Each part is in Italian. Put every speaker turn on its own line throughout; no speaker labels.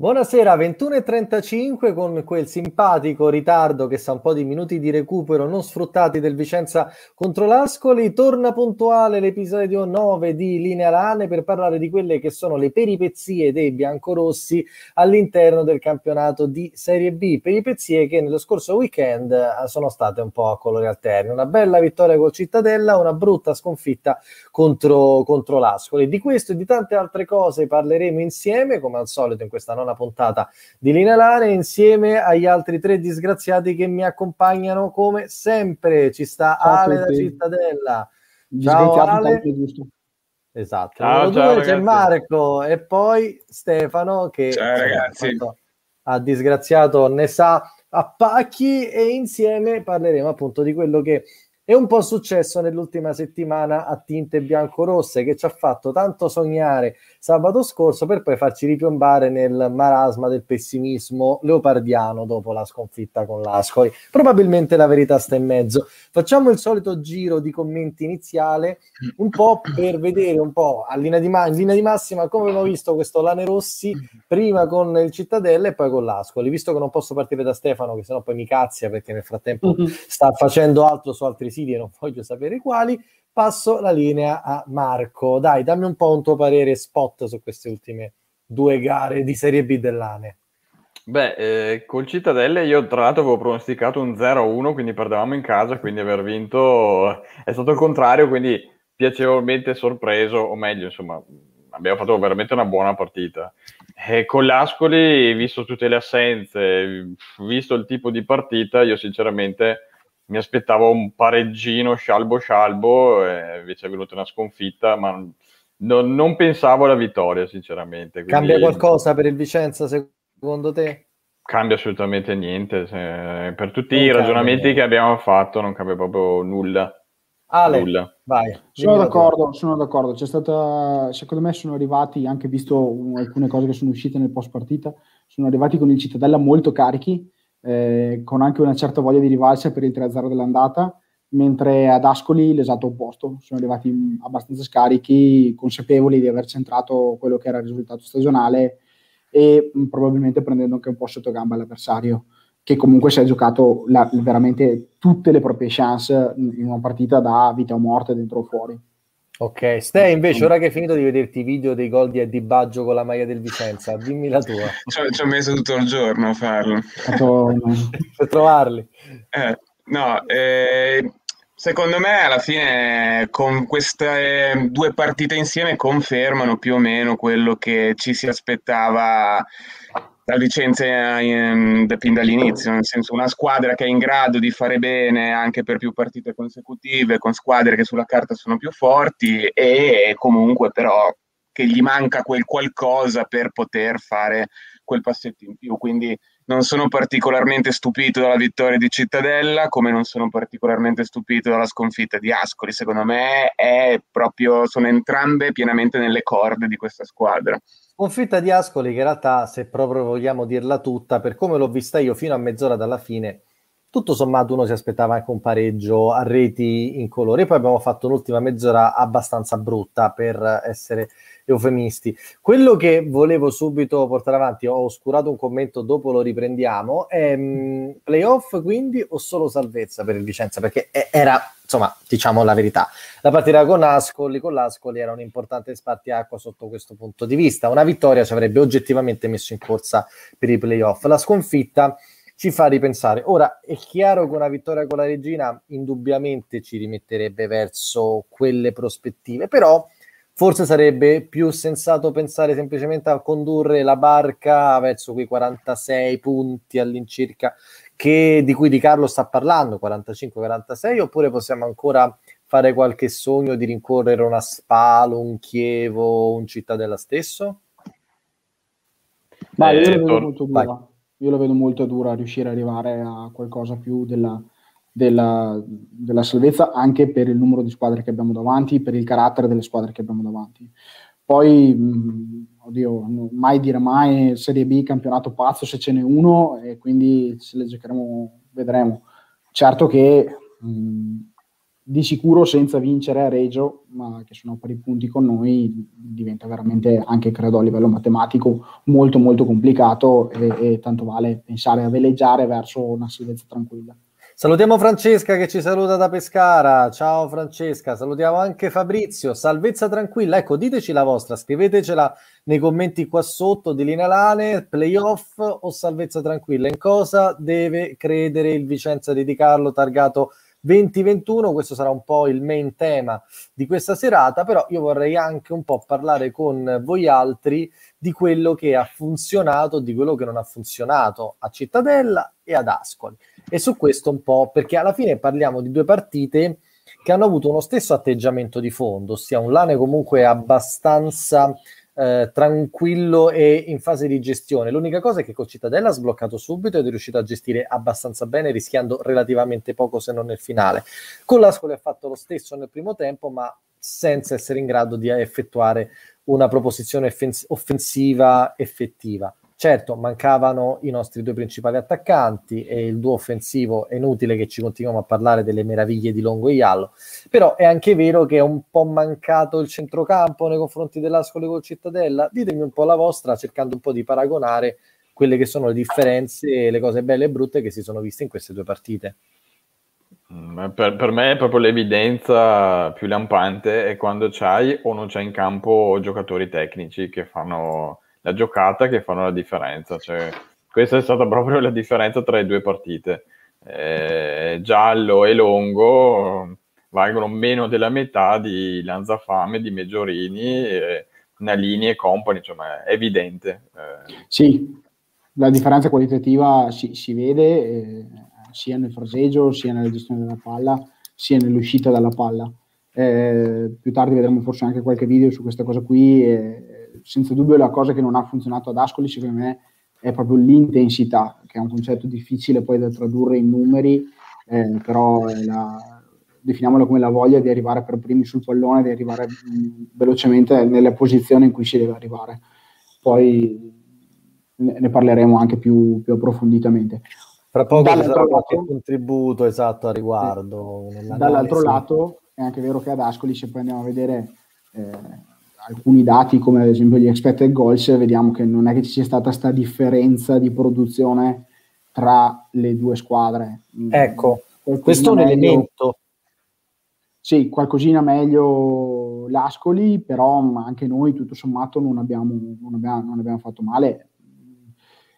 Buonasera, 21.35 con quel simpatico ritardo che sa un po' di minuti di recupero non sfruttati del Vicenza contro l'Ascoli. Torna puntuale l'episodio 9 di Linea Lane per parlare di quelle che sono le peripezie dei biancorossi all'interno del campionato di Serie B. Peripezie che nello scorso weekend eh, sono state un po' a colori alterni. Una bella vittoria col Cittadella, una brutta sconfitta contro, contro l'Ascoli. Di questo e di tante altre cose parleremo insieme, come al solito in questa nona una puntata di Linelare insieme agli altri tre disgraziati che mi accompagnano come sempre. Ci sta ciao Ale da Cittadella. Ciao Ale. Esatto. Ciao, ciao, due c'è Marco e poi Stefano che
ciao,
ha disgraziato ne sa a pacchi e insieme parleremo appunto di quello che è un po' successo nell'ultima settimana a tinte bianco-rosse che ci ha fatto tanto sognare sabato scorso per poi farci ripiombare nel marasma del pessimismo leopardiano dopo la sconfitta con l'Ascoli. Probabilmente la verità sta in mezzo. Facciamo il solito giro di commenti iniziale, un po' per vedere un po' a linea di, ma- in linea di massima come abbiamo visto questo Lane Rossi prima con il Cittadella e poi con l'Ascoli. Visto che non posso partire da Stefano, che sennò poi mi cazzia perché nel frattempo sta facendo altro su altri siti e non voglio sapere quali passo la linea a Marco. Dai, dammi un po' un tuo parere spot su queste ultime due gare di Serie B dell'ANE.
Beh, eh, col Cittadelle io tra l'altro avevo pronosticato un 0-1, quindi perdevamo in casa, quindi aver vinto è stato il contrario, quindi piacevolmente sorpreso, o meglio, insomma, abbiamo fatto veramente una buona partita. E con l'Ascoli, visto tutte le assenze, visto il tipo di partita, io sinceramente mi aspettavo un pareggino scialbo scialbo, invece è venuta una sconfitta, ma non, non pensavo alla vittoria, sinceramente.
Quindi... Cambia qualcosa per il Vicenza, secondo te?
Cambia assolutamente niente. Se, per tutti non i ragionamenti cambia. che abbiamo fatto, non cambia proprio nulla.
Ale, nulla. vai.
Sono d'accordo, sono d'accordo. C'è stata, secondo me, sono arrivati, anche visto alcune cose che sono uscite nel post partita, sono arrivati con il Cittadella molto carichi eh, con anche una certa voglia di rivalsa per il 3-0 dell'andata, mentre ad Ascoli l'esatto opposto, sono arrivati abbastanza scarichi, consapevoli di aver centrato quello che era il risultato stagionale e mh, probabilmente prendendo anche un po' sotto gamba l'avversario, che comunque si è giocato la, veramente tutte le proprie chance in una partita da vita o morte dentro o fuori.
Ok, Ste invece ora che hai finito di vederti i video dei gol di Eddie Baggio con la maglia del Vicenza, dimmi la tua.
Ci, ci ho messo tutto il giorno a farlo.
per trovarli.
Eh, no, eh, secondo me alla fine con queste due partite insieme confermano più o meno quello che ci si aspettava la licenza in, fin dall'inizio, nel senso una squadra che è in grado di fare bene anche per più partite consecutive, con squadre che sulla carta sono più forti e comunque però che gli manca quel qualcosa per poter fare quel passetto in più. Quindi non sono particolarmente stupito dalla vittoria di Cittadella, come non sono particolarmente stupito dalla sconfitta di Ascoli. Secondo me proprio, sono entrambe pienamente nelle corde di questa squadra.
Sconfitta di Ascoli che in realtà, se proprio vogliamo dirla tutta, per come l'ho vista io fino a mezz'ora dalla fine, tutto sommato uno si aspettava anche un pareggio a reti in colore. Poi abbiamo fatto un'ultima mezz'ora abbastanza brutta per essere eufemisti. Quello che volevo subito portare avanti, ho oscurato un commento, dopo lo riprendiamo, è mm, playoff quindi o solo salvezza per il Vicenza? Perché era, insomma, diciamo la verità, la partita con Ascoli, con l'Ascoli era un importante spartiacqua sotto questo punto di vista. Una vittoria ci avrebbe oggettivamente messo in corsa per i playoff. La sconfitta ci fa ripensare. Ora è chiaro che una vittoria con la Regina indubbiamente ci rimetterebbe verso quelle prospettive, però forse sarebbe più sensato pensare semplicemente a condurre la barca verso quei 46 punti all'incirca che, di cui Di Carlo sta parlando, 45-46, oppure possiamo ancora fare qualche sogno di rincorrere una Spalo, un Chievo, un Cittadella stesso?
Ma io, eh, tor- molto dura. io la vedo molto dura riuscire ad arrivare a qualcosa più della, della, della, salvezza anche per il numero di squadre che abbiamo davanti, per il carattere delle squadre che abbiamo davanti. Poi, mh, oddio, mai dire mai Serie B, campionato pazzo se ce n'è uno e quindi se le giocheremo vedremo. Certo che mh, di sicuro senza vincere a Reggio, ma che sono a pari punti con noi, diventa veramente anche, credo, a livello matematico molto molto complicato e, e tanto vale pensare a veleggiare verso una salvezza tranquilla.
Salutiamo Francesca che ci saluta da Pescara. Ciao Francesca, salutiamo anche Fabrizio. Salvezza tranquilla. Ecco, diteci la vostra, scrivetecela nei commenti qua sotto di Lina Lane, playoff o salvezza tranquilla. In cosa deve credere il Vicenza di Di Carlo targato 2021, questo sarà un po' il main tema di questa serata, però io vorrei anche un po' parlare con voi altri di quello che ha funzionato, di quello che non ha funzionato a Cittadella e ad Ascoli. E su questo un po', perché alla fine parliamo di due partite che hanno avuto uno stesso atteggiamento di fondo, ossia un Lane comunque abbastanza eh, tranquillo e in fase di gestione. L'unica cosa è che con Cittadella ha sbloccato subito ed è riuscito a gestire abbastanza bene, rischiando relativamente poco se non nel finale. Con l'Ascoli ha fatto lo stesso nel primo tempo, ma senza essere in grado di effettuare una proposizione offensiva effettiva. Certo, mancavano i nostri due principali attaccanti e il duo offensivo è inutile che ci continuiamo a parlare delle meraviglie di Longo e Iallo, però è anche vero che è un po' mancato il centrocampo nei confronti dell'Ascoli col Cittadella. Ditemi un po' la vostra, cercando un po' di paragonare quelle che sono le differenze e le cose belle e brutte che si sono viste in queste due partite.
Mm, per, per, me è proprio l'evidenza più lampante è quando c'hai o non c'hai in campo giocatori tecnici che fanno la giocata che fanno la differenza. Cioè, questa è stata proprio la differenza tra le due partite. Eh, giallo e Longo valgono meno della metà di Lanzafame, di Meggiorini, eh, Nalini e compagni, insomma è evidente.
Eh. Sì, la differenza qualitativa si, si vede eh, sia nel fraseggio, sia nella gestione della palla, sia nell'uscita dalla palla. Eh, più tardi vedremo forse anche qualche video su questa cosa qui. Senza dubbio la cosa che non ha funzionato ad Ascoli secondo me è proprio l'intensità, che è un concetto difficile poi da tradurre in numeri, eh, però la, definiamola come la voglia di arrivare per primi sul pallone, di arrivare mh, mm, velocemente nelle posizioni in cui si deve arrivare. Poi ne, parleremo anche più, più approfonditamente.
Fra poco dall'altro lato, contributo esatto a riguardo.
Eh, dall'altro lato è anche vero che ad Ascoli, se poi andiamo a vedere eh, alcuni dati come ad esempio gli expected goals, vediamo che non è che ci sia stata questa differenza di produzione tra le due squadre.
Ecco, qualcosina questo è un elemento.
Sì, qualcosina meglio l'Ascoli, però anche noi tutto sommato non abbiamo, non abbiamo, non abbiamo fatto male.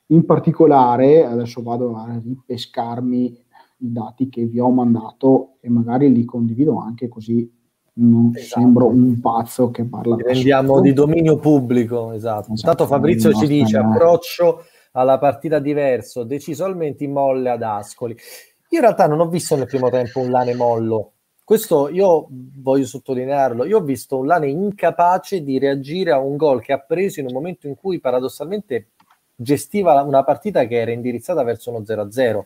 In particolare, adesso vado a ripescarmi i dati che vi ho mandato e magari li condivido anche così non esatto. sembro un pazzo che parla
rendiamo di dominio pubblico esatto, esatto. Fabrizio ci dice approccio alla partita diverso decisionalmente in molle ad Ascoli. Io in realtà non ho visto nel primo tempo un Lane mollo. Questo io voglio sottolinearlo. Io ho visto un Lane incapace di reagire a un gol che ha preso in un momento in cui paradossalmente gestiva una partita che era indirizzata verso uno 0-0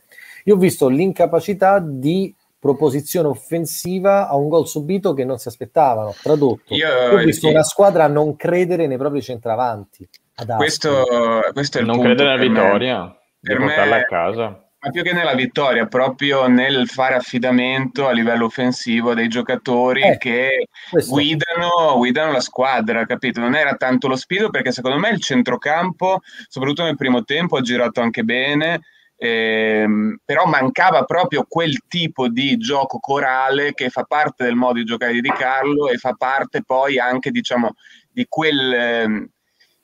io ho visto l'incapacità di proposizione offensiva a un gol subito che non si aspettavano. Tradotto, io, ho visto io, una squadra non credere nei propri centravanti.
Questo, questo, è il
non
punto.
credere nella vittoria, per portarla a casa.
Ma più che nella vittoria, proprio nel fare affidamento a livello offensivo dei giocatori eh, che guidano, guidano, la squadra, capito? Non era tanto lo spirito, perché secondo me il centrocampo, soprattutto nel primo tempo, ha girato anche bene Ehm, però mancava proprio quel tipo di gioco corale che fa parte del modo di giocare di Carlo e fa parte poi anche diciamo di quel ehm,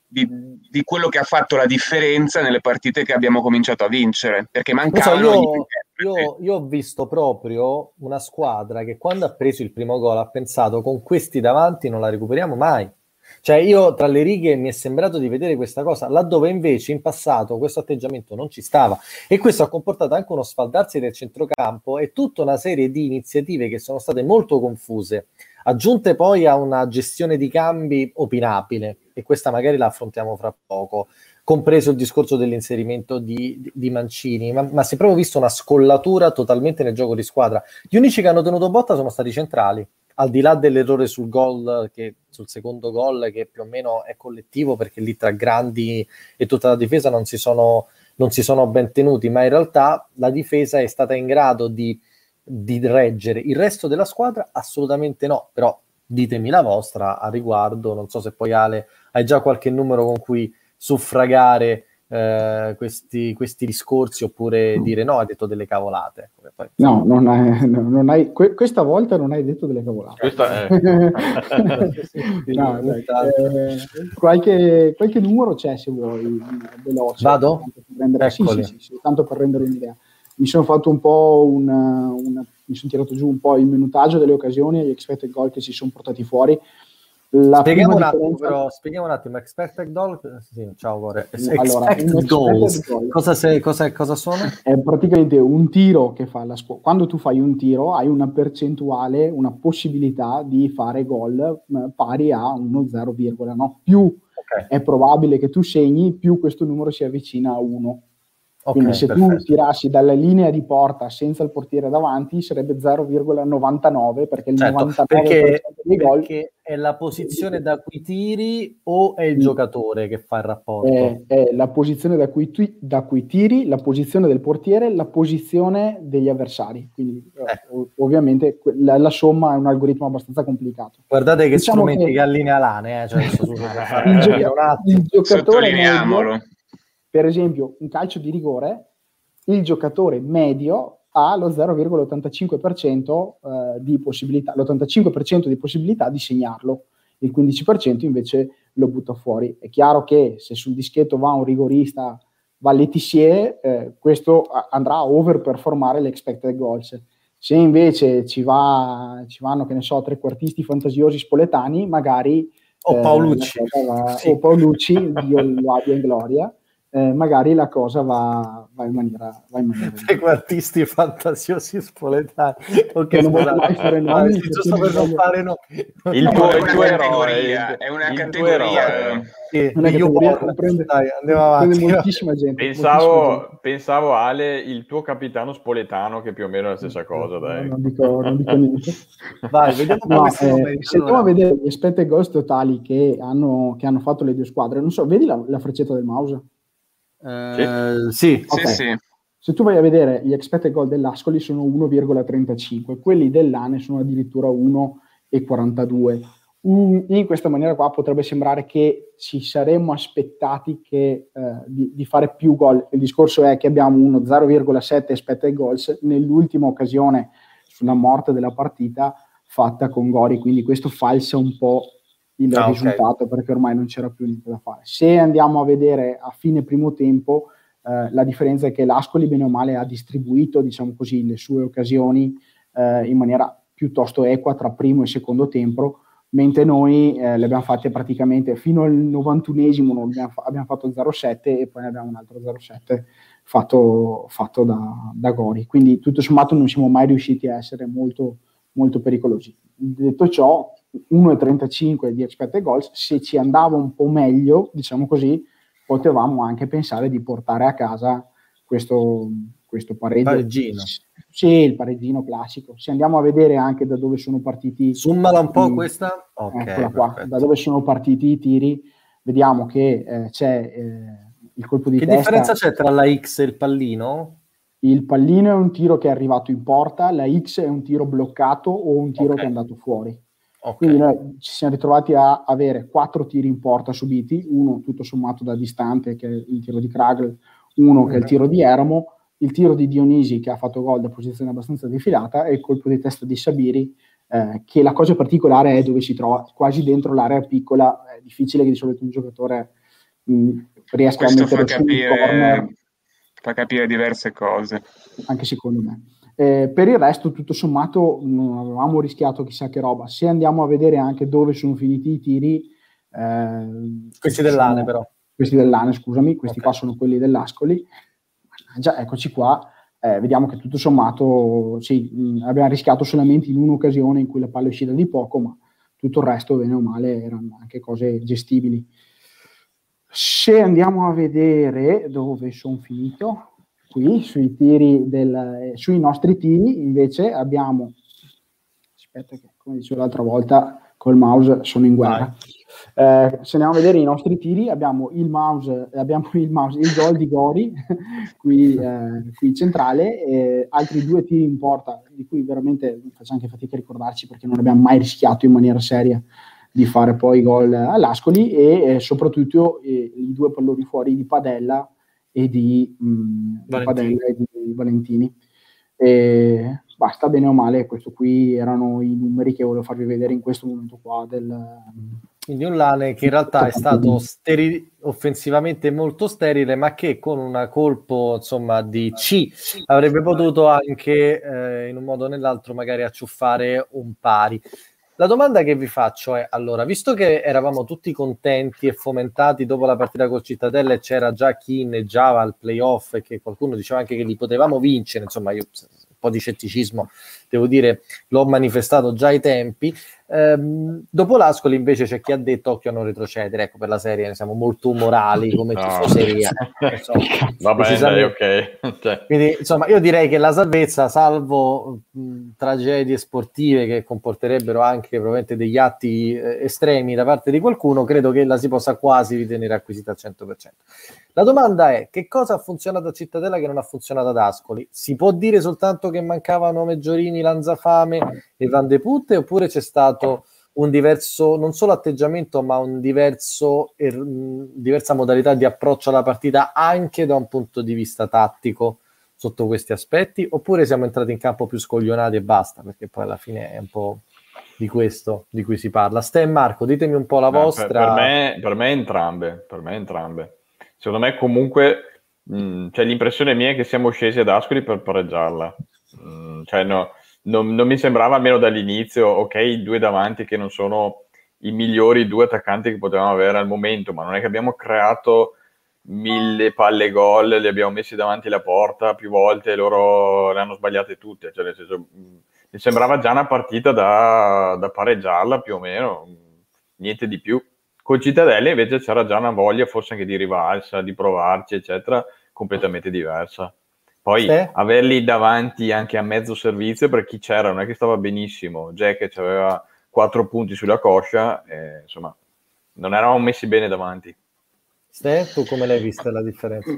di, di, quello che ha fatto la differenza nelle partite che abbiamo cominciato a vincere perché mancavano
so, io, io, io, ho visto proprio una squadra che quando ha preso il primo gol ha pensato con questi davanti non la recuperiamo mai cioè io tra le righe mi è sembrato di vedere questa cosa, laddove invece in passato questo atteggiamento non ci stava. E questo ha comportato anche uno sfaldarsi del centrocampo e tutta una serie di iniziative che sono state molto confuse, aggiunte poi a una gestione di cambi opinabile e questa magari la affrontiamo fra poco compreso il discorso dell'inserimento di, di Mancini, ma, ma, si è proprio visto una scollatura totalmente nel gioco di squadra. Gli unici che hanno tenuto botta sono stati centrali, al di là dell'errore sul gol, che, sul secondo gol, che più o meno è collettivo perché lì tra Grandi e tutta la difesa non si sono, non si sono ben tenuti, ma in realtà la difesa è stata in grado di di reggere il resto della squadra? Assolutamente no, però ditemi la vostra a riguardo, non so se poi Ale hai già qualche numero con cui suffragare eh, questi, questi, discorsi oppure dire no, hai detto delle cavolate.
Poi... No, non hai, non hai, que- questa volta non hai detto delle cavolate.
Questa è...
no, dai, eh, qualche, qualche, numero c'è se vuoi, veloce.
Vado?
Rendere, sì, sì, sì, soltanto per rendere un'idea. Mi sono fatto un po' una, una mi sono tirato giù un po' il minutaggio delle occasioni e gli expected goal che si sono portati fuori
la spieghiamo, un attimo, però, spieghiamo un attimo, expected goal, sì, ciao Gore. Allora, expected goals, goal. Cosa, sei, cosa, cosa, sono?
È praticamente un tiro che fa la scuola. Quando tu fai un tiro hai una percentuale, una possibilità di fare gol pari a uno 0, no? Più okay. è probabile che tu segni, più questo numero si avvicina a 1. Okay, Quindi se perfetto. tu tirassi dalla linea di porta senza il portiere davanti sarebbe 0,99 perché il certo, 99%
perché, dei gol perché è la posizione da cui tiri o è il giocatore che fa il rapporto?
È, è la posizione da cui, tu, da cui, tiri, la posizione del portiere, la posizione degli avversari. Quindi eh. ovviamente la, la, somma è un algoritmo abbastanza complicato.
Guardate che diciamo strumenti che, allinea l'ANE, eh, cioè,
il, gioca- il giocatore medio, per esempio, un calcio di rigore, il giocatore medio ha lo 0,85% eh, di possibilità, l'85% di possibilità di segnarlo, il 15% invece lo butta fuori. È chiaro che se sul dischetto va un rigorista, va Letizier, eh, questo andrà a overperformare l'expected goals. Se invece ci, va, ci vanno, che ne so, trequartisti fantasiosi spoletani, magari...
O Paolucci.
Eh, va, o Paolucci, Dio lo abbia in gloria, eh, magari la cosa va, va, in maniera... Va in maniera
Trequartisti fantasiosi spoletani.
Ok, non voglio mai fare nomi. giusto per non fare
no. Il tuo, è una categoria, è una categoria.
Sì, una categoria comprende, dai, andiamo avanti. moltissima gente.
Pensavo,
moltissima
gente. pensavo, Ale, il tuo capitano spoletano, che più o meno è la stessa cosa. Dai.
non, dico, non dico niente.
Vai, vediamo
no, eh, Se tu a vedere gli expected goals totali che hanno, che hanno fatto le due squadre, non so, vedi la, la freccetta del mouse?
Eh, sì,
okay. sì, sì.
Se tu vai a vedere gli expected goal dell'Ascoli sono 1,35, quelli dell'ANE sono addirittura 1,42. in questa maniera qua potrebbe sembrare che ci saremmo aspettati che, eh, di, di, fare più gol. Il discorso è che abbiamo uno 0,7 expected goals nell'ultima occasione sulla morte della partita fatta con Gori, quindi questo falsa un po' il ah, risultato okay. perché ormai non c'era più niente da fare. Se andiamo a vedere a fine primo tempo, eh, la differenza è che l'Ascoli bene o male ha distribuito, diciamo così, le sue occasioni eh, in maniera piuttosto equa tra primo e secondo tempo, mentre noi eh, le abbiamo fatte praticamente fino al 91esimo abbiamo, fa- abbiamo fatto 0-7 e poi ne abbiamo un altro 0-7 fatto, fatto da, da, Gori. Quindi tutto sommato non siamo mai riusciti a essere molto, molto pericolosi. Detto ciò, 1,35 di expected goals, se ci andava un po' meglio, diciamo così, potevamo anche pensare di portare a casa questo, questo pareggio.
Pareggino.
Sì, il pareggino classico. Se andiamo a vedere anche da dove sono partiti...
Summala un po' questa.
Okay, qua, da dove sono partiti i tiri, vediamo che eh, c'è eh, il colpo di
che
testa.
Che differenza c'è tra la X e il pallino?
Il pallino è un tiro che è arrivato in porta, la X è un tiro bloccato o un tiro okay. che è andato fuori. Okay. Quindi noi ci siamo ritrovati a avere quattro tiri in porta subiti, uno tutto sommato da distante, che è il tiro di Kragl, uno che è il tiro di Eramo, il tiro di Dionisi che ha fatto gol da posizione abbastanza defilata e il colpo di testa di Sabiri, eh, che la cosa particolare è dove si trova, quasi dentro l'area piccola, è difficile che di solito un giocatore mh, riesca
Questo
a mettere
fa capire, fa capire diverse cose.
Anche secondo me. Eh, per il resto, tutto sommato, non avevamo rischiato chissà che roba. Se andiamo a vedere anche dove sono finiti i tiri,
eh, questi dell'ANE, sono, però.
Questi dell'ANE, scusami, questi okay. qua sono quelli dell'Ascoli. Già, eccoci qua. Eh, vediamo che tutto sommato, sì, mh, abbiamo rischiato solamente in un'occasione in cui la palla è uscita di poco, ma tutto il resto, bene o male, erano anche cose gestibili. Se andiamo a vedere dove sono finito, qui sui tiri del, eh, sui nostri tiri invece abbiamo aspetta che come dicevo l'altra volta col mouse sono in guerra. Eh, se andiamo a vedere i nostri tiri, abbiamo il mouse, abbiamo il, mouse, il gol di Gori qui, eh, qui centrale, altri due tiri in porta, di cui veramente faccio anche fatica a ricordarci perché non abbiamo mai rischiato in maniera seria di fare poi gol all'Ascoli e eh, soprattutto eh, i due palloni fuori di Padella e di, mh, mm, Padella e di Valentini. E basta bene o male, questo qui erano i numeri che volevo farvi vedere in questo momento qua del,
quindi un Lane che in realtà è stato steri- offensivamente molto sterile, ma che con una colpo insomma di C avrebbe potuto anche eh, in un modo o nell'altro magari acciuffare un pari. La domanda che vi faccio è: allora, visto che eravamo tutti contenti e fomentati dopo la partita col Cittadella e c'era già chi inneggiava al playoff e che qualcuno diceva anche che li potevamo vincere, insomma, io un po' di scetticismo devo dire l'ho manifestato già ai tempi. Ehm, dopo l'Ascoli invece c'è chi ha detto occhio a non retrocedere, ecco per la serie ne siamo molto umorali come no. tifoseria.
Va bene, ok.
Cioè. Quindi insomma io direi che la salvezza, salvo mh, tragedie sportive che comporterebbero anche probabilmente degli atti eh, estremi da parte di qualcuno, credo che la si possa quasi ritenere acquisita al 100%. La domanda è che cosa ha funzionato a Cittadella che non ha funzionato ad Ascoli? Si può dire soltanto che mancavano Meggiorini, Lanzafame e Van de Putte oppure c'è stato un diverso, non solo atteggiamento, ma un diverso, er, diversa modalità di approccio alla partita anche da un punto di vista tattico sotto questi aspetti? Oppure siamo entrati in campo più scoglionati e basta? Perché poi alla fine è un po' di questo di cui si parla. Ste Marco, ditemi un po' la no, vostra.
Per, per, me, per me entrambe, per me entrambe secondo me comunque mh, cioè, l'impressione mia è che siamo scesi ad Ascoli per pareggiarla. Mh, cioè, no, non, non, mi sembrava almeno dall'inizio, ok, i due davanti che non sono i migliori due attaccanti che potevamo avere al momento, ma non è che abbiamo creato mille palle gol, li abbiamo messi davanti alla porta più volte e loro le hanno sbagliate tutte. Cioè, nel senso, mi sembrava già una partita da, da pareggiarla più o meno, niente di più. Con Cittadella invece c'era già una voglia forse anche di rivalsa, di provarci, eccetera, completamente diversa. Poi sì. averli davanti anche a mezzo servizio per chi c'era, non è che stava benissimo. Jack aveva quattro punti sulla coscia, e, insomma, non eravamo messi bene davanti.
Ste, tu come l'hai vista la differenza?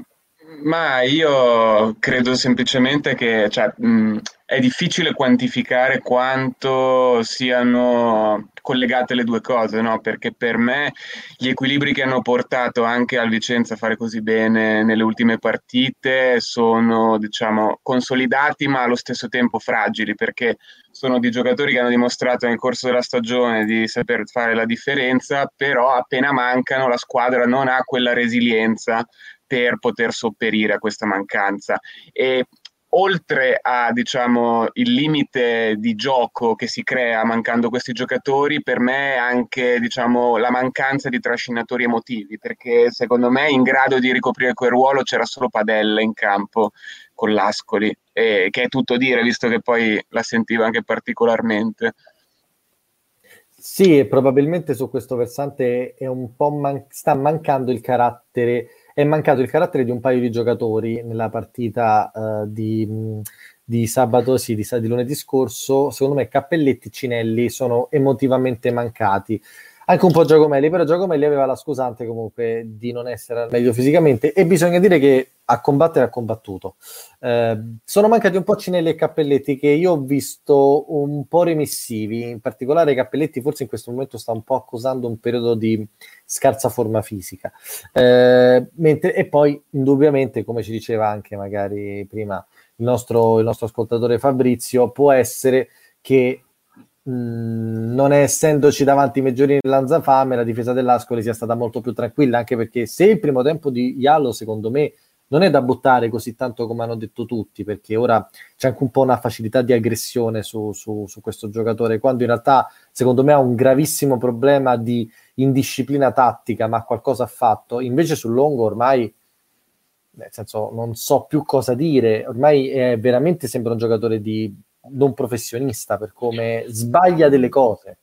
Ma io credo semplicemente che cioè, mh, è difficile quantificare quanto siano collegate le due cose, no? Perché per me gli equilibri che hanno portato anche al Vicenza a fare così bene nelle ultime partite sono, diciamo, consolidati ma allo stesso tempo fragili, perché sono di giocatori che hanno dimostrato nel corso della stagione di saper fare la differenza, però appena mancano la squadra non ha quella resilienza per poter sopperire a questa mancanza. E oltre a diciamo, il limite di gioco che si crea mancando questi giocatori, per me anche diciamo, la mancanza di trascinatori emotivi, perché secondo me in grado di ricoprire quel ruolo c'era solo Padella in campo con l'Ascoli, e, che è tutto dire, visto che poi la sentiva anche particolarmente.
Sì, probabilmente su questo versante è man- sta mancando il carattere è mancato il carattere di un paio di giocatori nella partita uh, di, di, sabato, sì, di, di, lunedì scorso. Secondo me Cappelletti e Cinelli sono emotivamente mancati. Anche un po' Giacomelli, però Giacomelli aveva la scusante comunque di non essere al meglio fisicamente e bisogna dire che a combattere ha combattuto. Eh, sono mancati un po' Cinelli e Cappelletti che io ho visto un po' remissivi, in particolare Cappelletti forse in questo momento sta un po' accusando un periodo di scarsa forma fisica. Eh, mentre, e poi indubbiamente, come ci diceva anche magari prima il nostro, il nostro ascoltatore Fabrizio, può essere che non essendoci davanti Meggiorini e Lanzafame, la difesa dell'Ascoli sia stata molto più tranquilla, anche perché se il primo tempo di Iallo, secondo me, non è da buttare così tanto come hanno detto tutti, perché ora c'è anche un po' una facilità di aggressione su, su, su questo giocatore, quando in realtà secondo me ha un gravissimo problema di indisciplina tattica, ma qualcosa ha fatto. Invece sul lungo ormai, nel senso, non so più cosa dire, ormai veramente sembra un giocatore di non professionista per come sbaglia delle cose.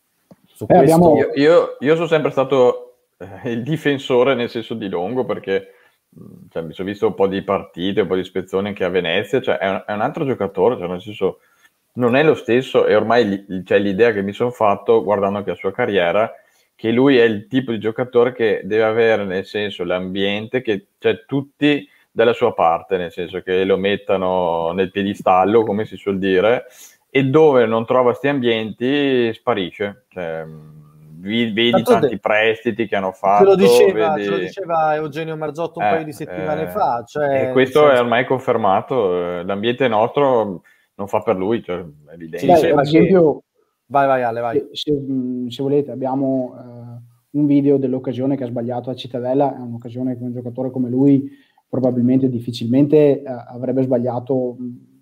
Su eh, abbiamo... io, io, io, sono sempre stato eh, il difensore nel senso di Longo perché cioè, mi sono visto un po' di partite, un po' di spezzoni anche a Venezia, cioè è un, è un altro giocatore, cioè nel senso non è lo stesso e ormai c'è cioè, l'idea che mi sono fatto guardando anche la sua carriera che lui è il tipo di giocatore che deve avere nel senso l'ambiente che cioè tutti dalla sua parte, nel senso che lo mettano nel piedistallo, come si suol dire, e dove non trova questi ambienti sparisce. Cioè, vedi Tanto tanti te, prestiti che hanno fatto.
Te lo diceva, vedi... te lo diceva Eugenio Marzotto un eh, paio di settimane eh, fa. Cioè,
e questo senso... è ormai confermato. Eh, l'ambiente nostro non fa per lui, cioè, è evidente.
Sì, per esempio,
vai, vai, Ale, vai.
Se, se volete, abbiamo uh, un video dell'occasione che ha sbagliato a Cittadella. È un'occasione che un giocatore come lui probabilmente difficilmente uh, avrebbe sbagliato.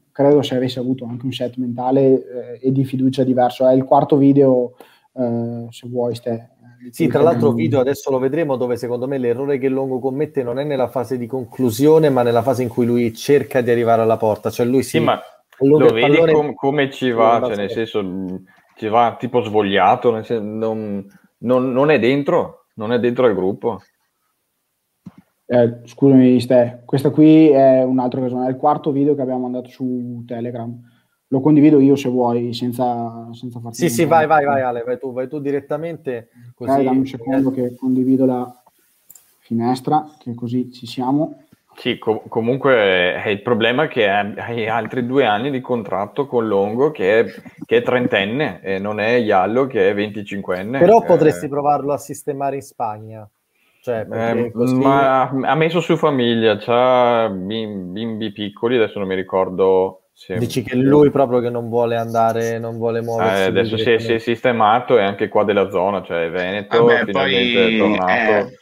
Credo se avesse avuto anche un set mentale uh, e di fiducia diverso. È il quarto video eh, se vuoi Ste.
Eh, sì, tra l'altro video adesso lo vedremo dove secondo me l'errore che Longo commette non è nella fase di conclusione, ma nella fase in cui lui cerca di arrivare alla porta, cioè lui si...
Sì, ma lo vedi com- come ci va, cioè nel senso ci va tipo svogliato, senso, non, non, non, è dentro, non è dentro il gruppo.
Eh, scusami Ste, questa qui è un altro caso, è il quarto video che abbiamo mandato su Telegram lo condivido io se vuoi, senza, senza farti...
Sì, sì, vai, vai, vai Ale, vai tu, vai tu direttamente.
Così... Okay, dammi un secondo che condivido la finestra, che così ci siamo.
Sì, com- comunque è il problema che hai altri due anni di contratto con Longo che è, che è trentenne e non è Iallo che è 25enne.
Però eh... potresti provarlo a sistemare in Spagna. Cioè,
eh, così... ma ha messo su famiglia, ha bimbi piccoli, adesso non mi ricordo
sì. Dici che lui proprio che non vuole andare, non vuole muoversi.
Eh, adesso si è, si è, sistemato e anche qua della zona, cioè Veneto, Vabbè, finalmente poi, è tornato.
Eh,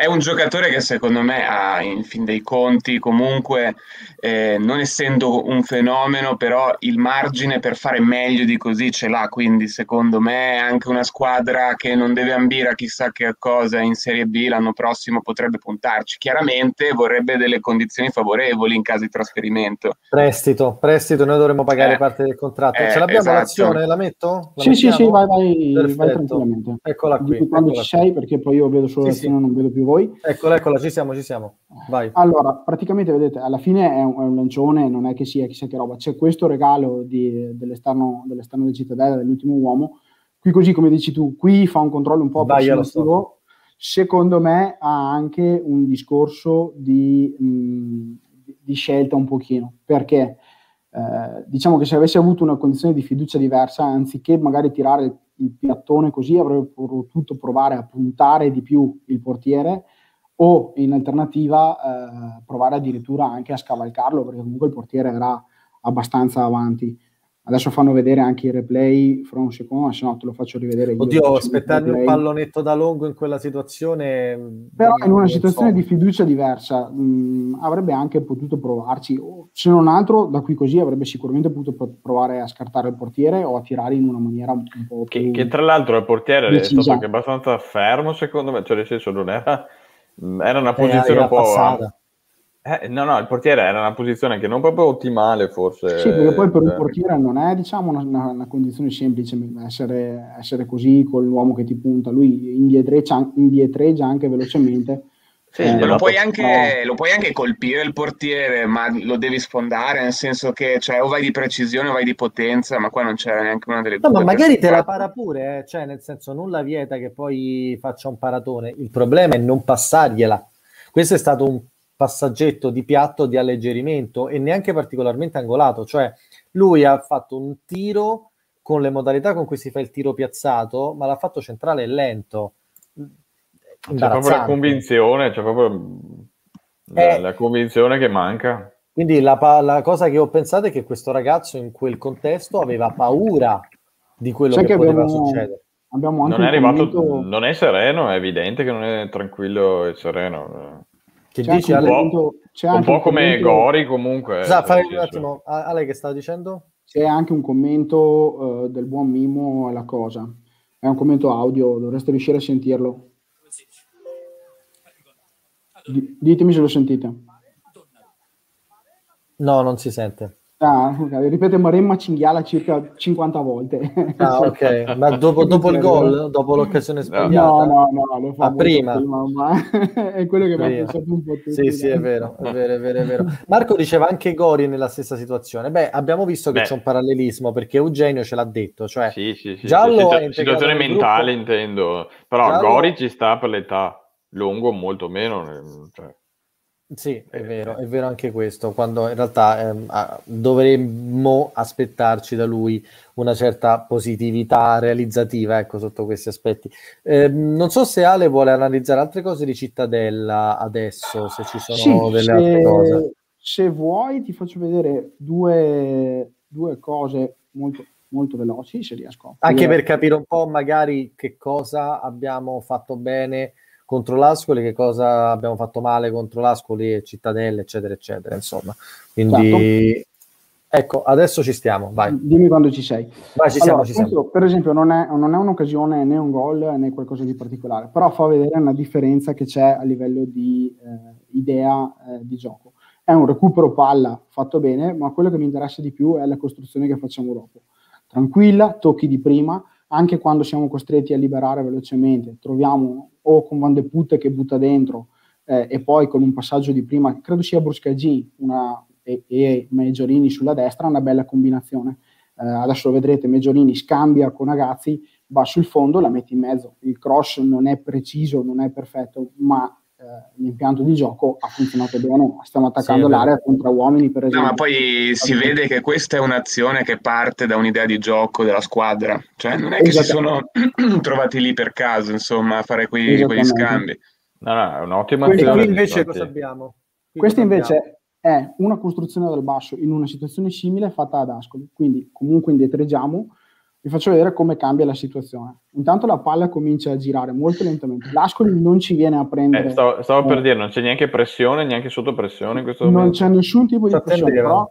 è un giocatore che secondo me ha, in fin dei conti, comunque, eh, non essendo un fenomeno, però il margine per fare meglio di così ce l'ha. Quindi, secondo me, anche una squadra che non deve ambire a chissà che cosa in Serie B l'anno prossimo potrebbe puntarci. Chiaramente vorrebbe delle condizioni favorevoli in caso di trasferimento.
Prestito, prestito, noi dovremmo pagare eh, parte del contratto. Eh, Ce l'abbiamo esatto. l'azione? La metto? La
sì, sì, sì, vai, vai, vai tranquillamente.
Eccola qui.
quando
eccola
ci qui. sei, perché poi io vedo solo sì, l'azione, sì. non vedo più voi.
Eccola, eccola, ci siamo, ci siamo. Vai.
Allora, praticamente vedete, alla fine è un, è un lancione, non è che sia chissà che roba. C'è questo regalo di, dell'esterno, dell'esterno del Cittadella, dell'ultimo uomo. Qui così, come dici tu, qui fa un controllo un po' approssimativo. Secondo me ha anche un discorso di, mh, di scelta un pochino, perché eh, diciamo che se avesse avuto una condizione di fiducia diversa, anziché magari tirare il piattone così avrebbe potuto provare a puntare di più il portiere o in alternativa eh, provare addirittura anche a scavalcarlo perché comunque il portiere era abbastanza avanti. Adesso fanno vedere anche i replay fra un secondo, se no te lo faccio rivedere io.
Oddio, aspettarmi un pallonetto da lungo in quella situazione.
Però in una situazione so. di fiducia diversa mh, mm, avrebbe anche potuto provarci, se non altro da qui così avrebbe sicuramente potuto provare a scartare il portiere o a tirare in una maniera un po'
più... Che, che tra l'altro il portiere decisa. è stato anche abbastanza fermo secondo me, cioè nel senso non era... Era una eh, posizione un po'... Passata eh, no, no, il portiere era una posizione che non proprio ottimale, forse.
Sì, perché poi per un eh. portiere non è diciamo, una, una, una condizione semplice essere, essere, così con l'uomo che ti punta. Lui indietreggia, indietreggia anche velocemente.
Sì, eh, lo, puoi anche, no. lo, puoi anche, colpire il portiere, ma lo devi sfondare, nel senso che cioè, o vai di precisione o vai di potenza, ma qua non c'era neanche una delle
no, due. Ma magari te la para pure, eh? cioè nel senso nulla vieta che poi faccia un paratone. Il problema è non passargliela. Questo è stato un passaggetto di piatto di alleggerimento e neanche particolarmente angolato, cioè lui ha fatto un tiro con le modalità con cui si fa il tiro piazzato, ma l'ha fatto centrale e lento.
C'è proprio la convinzione, c'è proprio la, eh, la convinzione che manca.
Quindi la, la, cosa che ho pensato è che questo ragazzo in quel contesto aveva paura di quello Sai che, che poteva abbiamo, succedere.
Abbiamo non è arrivato, commento... non è sereno, è evidente che non è tranquillo e sereno.
Che c'è dici,
un, po', un po' come commento... Gori comunque.
Scusa, fai un attimo, Ale che stava dicendo?
C'è anche un commento uh, del buon Mimo alla cosa. È un commento audio, dovreste riuscire a sentirlo. D- ditemi se lo sentite.
No, non si sente.
Ah, ripete Maremma cinghiala circa 50 volte.
Ah, ok, ma dopo, dopo il gol, dopo l'occasione sbagliata?
No, no, no, lo fa
ah, prima.
prima ma è quello che mi ha pensato un po' tutti.
Sì, sì, è vero, è vero, è vero, è vero. Marco diceva anche Gori nella stessa situazione. Beh, abbiamo visto che Beh. c'è un parallelismo perché Eugenio ce l'ha detto, cioè
sì, sì, sì,
Giallo
sì, situazione mentale gruppo. intendo, però Giallo... Gori ci sta per l'età, Lungo molto meno, cioè.
Sì, è vero, è vero anche questo, quando in realtà ehm, dovremmo aspettarci da lui una certa positività realizzativa, ecco, sotto questi aspetti. Eh, non so se Ale vuole analizzare altre cose di Cittadella adesso, se ci sono sì, delle se, altre cose.
Se vuoi ti faccio vedere due, due cose molto, molto veloci, se riesco.
Anche per capire un po' magari che cosa abbiamo fatto bene contro l'Ascoli, che cosa abbiamo fatto male contro l'Ascoli e Cittadelle, eccetera, eccetera. Insomma, quindi certo. ecco, adesso ci stiamo. Vai.
Dimmi quando ci sei.
Vai, ci allora, siamo, ci siamo.
Per esempio, non è, non è, un'occasione né un gol né qualcosa di particolare, però fa vedere una differenza che c'è a livello di eh, idea eh, di gioco. È un recupero palla fatto bene, ma quello che mi interessa di più è la costruzione che facciamo dopo. Tranquilla, tocchi di prima, anche quando siamo costretti a liberare velocemente, troviamo o con Van de Putte che butta dentro eh, e poi con un passaggio di prima, credo sia Bruscaggi una, e, e Meggiorini sulla destra, una bella combinazione. Eh, adesso vedrete, Meggiorini scambia con Agazzi, va sul fondo, la mette in mezzo. Il cross non è preciso, non è perfetto, ma l'impianto di gioco ha funzionato bene. Stiamo attaccando sì, l'area contro uomini, per esempio.
No, ma poi si vede che questa è un'azione che parte da un'idea di gioco della squadra, cioè non è che si sono trovati lì per caso, insomma, a fare quei, quegli scambi.
No, no, è un'ottima
azione. Qui invece cosa abbiamo?
Qui Questa invece abbiamo? è una costruzione dal basso in una situazione simile fatta ad Ascoli, quindi comunque indietreggiamo vi faccio vedere come cambia la situazione. Intanto la palla comincia a girare molto lentamente. L'Ascoli non ci viene a prendere.
Eh, stavo, stavo per dire, non c'è neanche pressione, neanche sotto pressione in questo momento.
Non c'è nessun tipo di pressione, però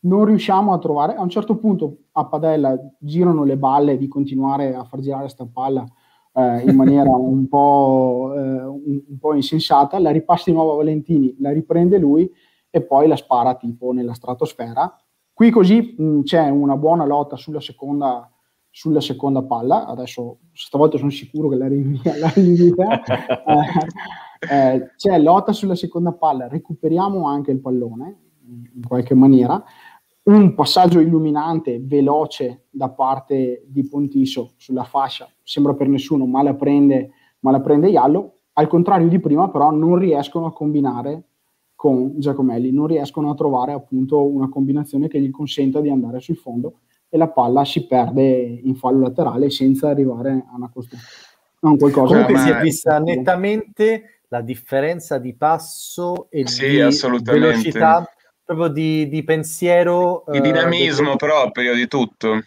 non riusciamo a trovare. A un certo punto a Padella girano le balle di continuare a far girare questa palla eh, in maniera un po', eh, un, un po' insensata. La ripassa di nuovo a Valentini, la riprende lui e poi la spara tipo nella stratosfera. Qui così mh, c'è una buona lotta sulla seconda sulla seconda palla, adesso stavolta sono sicuro che la rinvia, la rinvia. eh, eh, c'è lotta sulla seconda palla, recuperiamo anche il pallone in qualche maniera, un passaggio illuminante, veloce da parte di Pontiso sulla fascia, sembra per nessuno, ma la prende, ma la prende Iallo, al contrario di prima però non riescono a combinare con Giacomelli, non riescono a trovare appunto una combinazione che gli consenta di andare sul fondo e la palla si perde in fallo laterale senza arrivare a una costruzione. Non qualcosa
Comunque ma... si è vista nettamente la differenza di passo e sì, di velocità, proprio di, di pensiero.
Di dinamismo uh, proprio di tutto.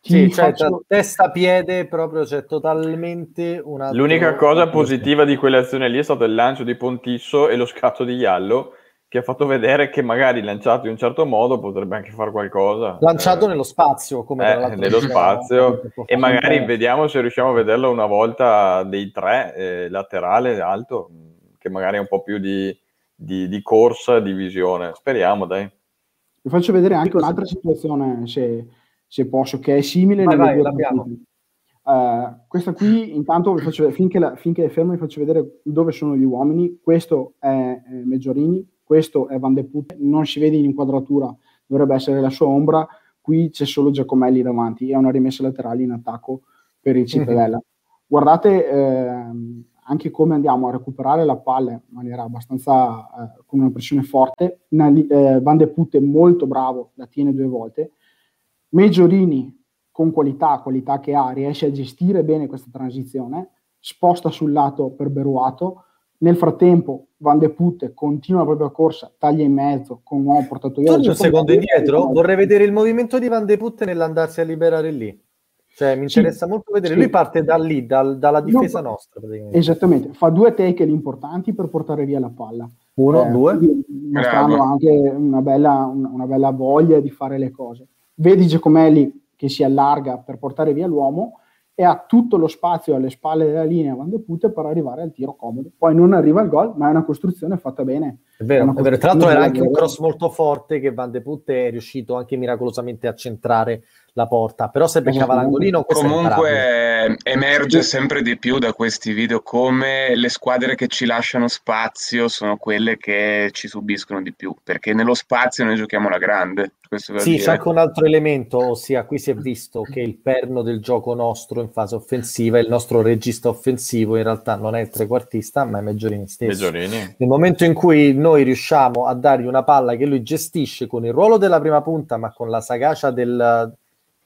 Sì, cioè, faccio... testa-piede proprio c'è cioè, totalmente una.
L'unica cosa positiva di quell'azione lì è stato il lancio di Pontisso e lo scatto di Iallo che ha fatto vedere che magari lanciato in un certo modo potrebbe anche fare qualcosa.
Lanciato eh, nello spazio, come
eh, nello spazio, e magari vediamo se riusciamo a vederlo una volta dei tre, eh, laterale, alto, che magari è un po' più di, di, di corsa, di visione. Speriamo, dai.
Vi faccio vedere anche un'altra situazione, se, se posso, che è simile.
Vai, vai, l'abbiamo.
Uh, questa qui, intanto, vi faccio, finché, la, finché è fermo, vi faccio vedere dove sono gli uomini. Questo è eh, Meggiorini, questo è Van de Put, non si vede in inquadratura, dovrebbe essere la sua ombra, qui c'è solo Giacomelli davanti, è una rimessa laterale in attacco per il Cittadella. Guardate eh, anche come andiamo a recuperare la palla in maniera abbastanza eh, con una pressione forte. Eh, Van de Put è molto bravo, la tiene due volte. Meggiorini con qualità, qualità che ha, riesce a gestire bene questa transizione, sposta sul lato per Beruato, nel frattempo Van de Putte continua la propria corsa, taglia in mezzo con un uomo portato via.
un secondo indietro, vorrei vedere il movimento di Van de Putte nell'andarsi a liberare lì. Cioè, mi interessa sì, molto vedere. Sì. Lui parte da lì, dal, dalla difesa no, nostra.
Esattamente, fa due tackle importanti per portare via la palla.
Uno, eh, due.
Mostrando anche una bella, una, una bella voglia di fare le cose. Vedi Giacomelli che si allarga per portare via l'uomo e ha tutto lo spazio alle spalle della linea Van de Putte per arrivare al tiro comodo. Poi non arriva il gol, ma è una costruzione fatta bene
È vero, è vero. Tra l'altro era anche un cross molto forte che Van de Putte è riuscito anche miracolosamente a centrare la porta, però se beccava l'angolino
comunque emerge sempre di più da questi video come le squadre che ci lasciano spazio sono quelle che ci subiscono di più, perché nello spazio noi giochiamo la grande.
Sì, c'è anche un altro elemento, ossia qui si è visto che il perno del gioco nostro in fase offensiva, il nostro regista offensivo in realtà non è il trequartista, ma è Meggiorini stesso. Meggiorini. Nel momento in cui noi riusciamo a dargli una palla che lui gestisce con il ruolo della prima punta, ma con la sagacia del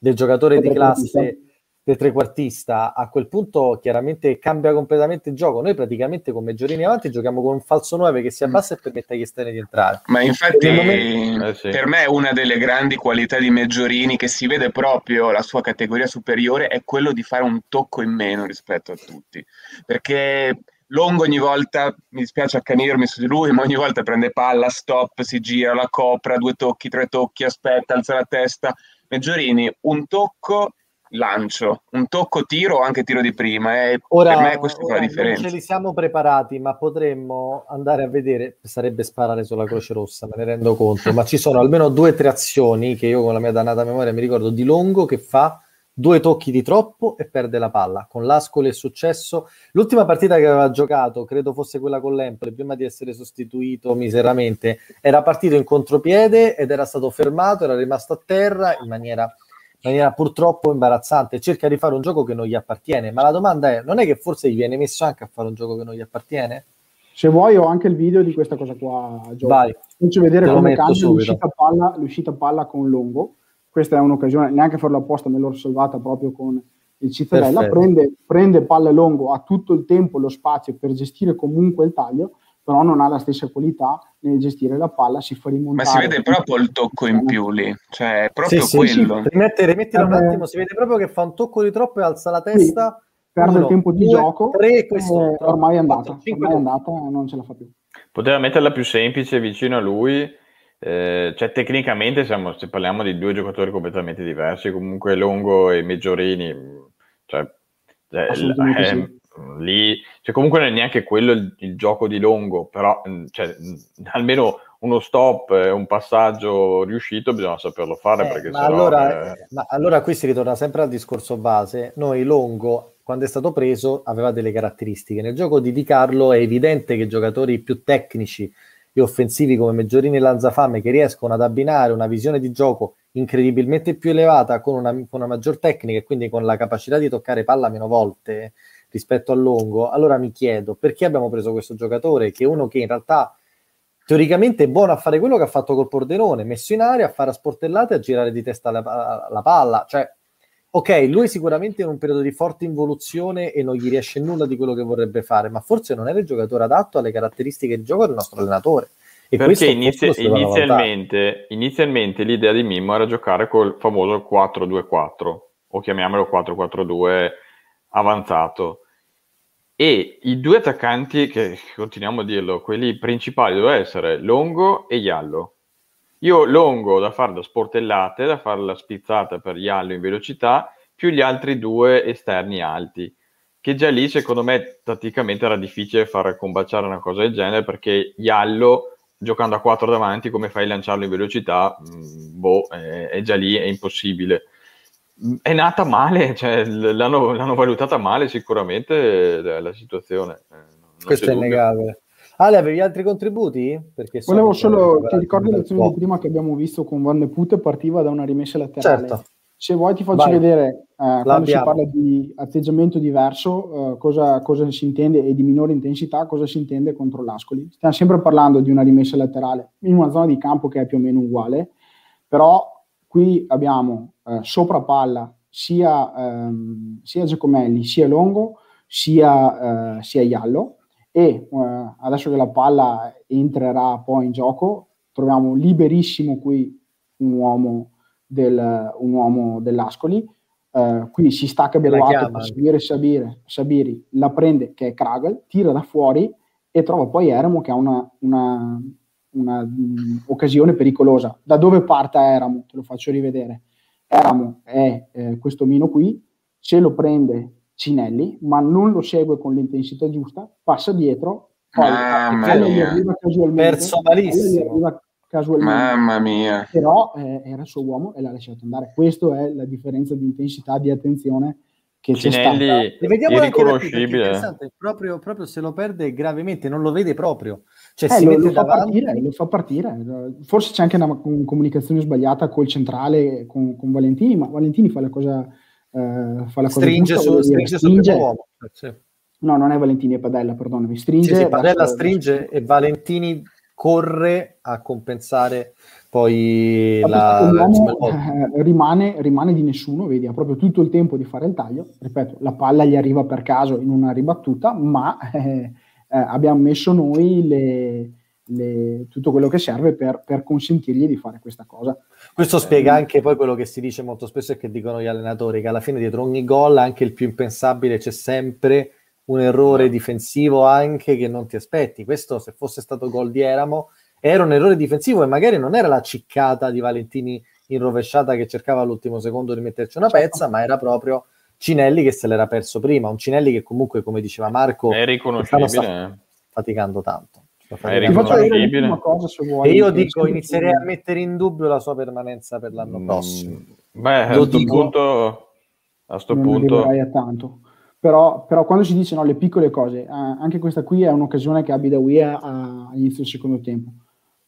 del giocatore di classe del trequartista, a quel punto chiaramente cambia completamente il gioco. Noi praticamente con Meggiorini avanti giochiamo con un falso 9 che si abbassa e permette agli esterni di entrare.
Ma infatti momento... eh sì. per me una delle grandi qualità di Meggiorini che si vede proprio la sua categoria superiore è quello di fare un tocco in meno rispetto a tutti. Perché Longo ogni volta, mi dispiace accanirmi su di lui, ma ogni volta prende palla, stop, si gira, la copra, due tocchi, tre tocchi, aspetta, alza la testa Meggiorini, un tocco lancio, un tocco tiro o anche tiro di prima. E ora, per me questa è la differenza.
Non ce li siamo preparati, ma potremmo andare a vedere, sarebbe sparare sulla Croce Rossa, me ne rendo conto, ma ci sono almeno due o tre azioni che io con la mia dannata memoria mi ricordo di Longo che fa due tocchi di troppo e perde la palla. Con l'Ascoli è successo. L'ultima partita che aveva giocato, credo fosse quella con l'Empoli, prima di essere sostituito miseramente, era partito in contropiede ed era stato fermato, era rimasto a terra in maniera, in maniera purtroppo imbarazzante. Cerca di fare un gioco che non gli appartiene, ma la domanda è, non è che forse gli viene messo anche a fare un gioco che non gli appartiene?
Se vuoi ho anche il video di questa cosa qua, Gio. Vai. Faccio vedere come cambia l'uscita palla, l'uscita palla con Longo questa è un'occasione, neanche farlo apposta, me l'ho salvata proprio con il Cittadella, prende, prende palle lungo, ha tutto il tempo, lo spazio per gestire comunque il taglio, però non ha la stessa qualità nel gestire la palla, si fa rimontare.
Ma si vede proprio il tocco in più lì, cioè è proprio sì, quello.
Sì, Rimetti, rimettilo un attimo, si vede proprio che fa un tocco di troppo e alza la testa.
Sì, perde uno, il tempo di due, gioco, tre, questo, ormai è andata, ormai è andata, non ce la fa più.
Poteva metterla più semplice vicino a lui eh, cioè, tecnicamente siamo, se parliamo di due giocatori completamente diversi, comunque Longo e Meggiorini, cioè, cioè eh, sì. lì, cioè, comunque non è neanche quello il, il gioco di Longo, però mm, cioè, mm, almeno uno stop un passaggio riuscito bisogna saperlo fare. Eh, perché
ma, allora, è... ma allora qui si ritorna sempre al discorso base. Noi Longo, quando è stato preso, aveva delle caratteristiche. Nel gioco di Di Carlo è evidente che i giocatori più tecnici e offensivi come Meggiorini e Lanzafame che riescono ad abbinare una visione di gioco incredibilmente più elevata con una, con una maggior tecnica e quindi con la capacità di toccare palla meno volte rispetto a Longo, allora mi chiedo perché abbiamo preso questo giocatore che è uno che in realtà teoricamente è buono a fare quello che ha fatto col Pordenone, messo in aria, a fare a sportellate e a girare di testa la, la palla, cioè ok, lui sicuramente è in un periodo di forte involuzione e non gli riesce nulla di quello che vorrebbe fare, ma forse non era il giocatore adatto alle caratteristiche di gioco del nostro allenatore.
E Perché inizia, inizialmente, inizialmente, l'idea di Mimmo era giocare col famoso 4-2-4 o chiamiamolo 4-4-2 avanzato. E i due attaccanti, che continuiamo a dirlo, quelli principali dovevano essere Longo e Iallo io longo da fare da sportellate, da fare la spizzata per Iallo in velocità, più gli altri due esterni alti. Che già lì, secondo me, tatticamente era difficile far combaciare una cosa del genere perché Iallo, giocando a 4 davanti, come fai a lanciarlo in velocità? Mm, boh, è, già lì, è impossibile è nata male, cioè, l'hanno, l'hanno, valutata male sicuramente la situazione.
Eh, Questo è innegabile. Ale, avevi altri contributi?
Perché Volevo solo, ti ricordi l'azione di prima che abbiamo visto con Van de Pute partiva da una rimessa laterale. Certo. Se vuoi ti faccio Vai. vedere, eh, quando si parla di atteggiamento diverso, eh, cosa, cosa, si intende e di minore intensità, cosa si intende contro l'Ascoli. Stiamo sempre parlando di una rimessa laterale in una zona di campo che è più o meno uguale, però qui abbiamo eh, sopra palla sia, ehm, sia Giacomelli, sia Longo, sia, eh, sia Iallo, e uh, adesso che la palla entrerà poi in gioco, troviamo liberissimo qui un uomo, del, un uomo dell'Ascoli. Uh, qui si stacca Beruato per seguire Sabire, Sabiri, la prende che è Kragel, tira da fuori e trova poi Eremo che ha una, una, una um, occasione pericolosa. Da dove parte Eramo? Te lo faccio rivedere. Eramo è eh, questo mino qui, se lo prende Cinelli, ma non lo segue con l'intensità giusta, passa dietro
Mamma mia.
Perso malissimo.
Casualmente. Mamma mia.
Però eh, era il suo uomo e l'ha lasciato andare. Questa è la differenza di intensità, di attenzione che Cinelli c'è stata.
E vediamo irriconoscibile. Proprio, proprio, se lo perde gravemente, non lo vede proprio. Cioè,
eh, si lo, mette lo, fa partire, lo fa partire. Forse c'è anche una comunicazione sbagliata col centrale, con, con Valentini, ma Valentini fa la cosa... Eh, fa la
stringe,
cosa
giusta, su, stringe, stringe uomo.
Sì. No, non è Valentini, è Padella, perdonami. Stringe,
sì, sì, Padella stringe e Valentini corre a compensare poi la,
eh, rimane, rimane, di nessuno, vedi, ha proprio tutto il tempo di fare il taglio. Ripeto, la palla gli arriva per caso in una ribattuta, ma eh, eh, abbiamo messo noi le, le, tutto quello che serve per, per, consentirgli di fare questa cosa.
Questo eh, spiega anche poi quello che si dice molto spesso e che dicono gli allenatori, che alla fine dietro ogni gol, anche il più impensabile, c'è sempre un errore difensivo anche che non ti aspetti. Questo, se fosse stato gol di Eramo, era un errore difensivo e magari non era la ciccata di Valentini in rovesciata che cercava all'ultimo secondo di metterci una certo. pezza, ma era proprio Cinelli che se l'era perso prima. Un Cinelli che comunque, come diceva Marco,
è riconoscibile. Sta
faticando tanto.
È riconoscibile.
Cosa, e io dico, inizierei a mettere in dubbio la sua permanenza per l'anno mm, prossimo.
Beh, a questo punto, a sto
non
punto...
a tanto. Però, però, quando si dice no, le piccole cose, eh, anche questa qui è un'occasione che Abida Wea all'inizio del secondo tempo.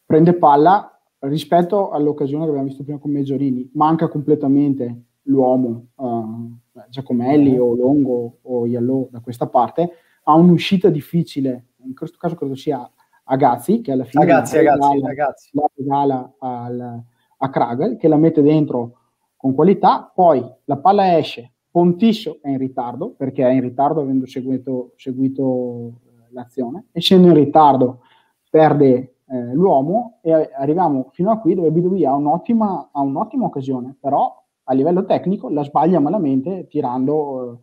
Prende palla rispetto all'occasione che abbiamo visto prima con Meggiorini, manca completamente l'uomo, uh, Giacomelli o Longo o Iallo da questa parte, ha un'uscita difficile, in questo caso credo sia Agazzi, che alla fine
Agazzi, la regala, Agazzi,
la regala al, a Kragel, che la mette dentro con qualità, poi la palla esce, Pontisso è in ritardo perché è in ritardo avendo seguito, seguito eh, l'azione, essendo in ritardo perde eh, l'uomo e arriviamo fino a qui dove BW ha un'ottima, ha un'ottima occasione, però a livello tecnico la sbaglia malamente tirando
eh,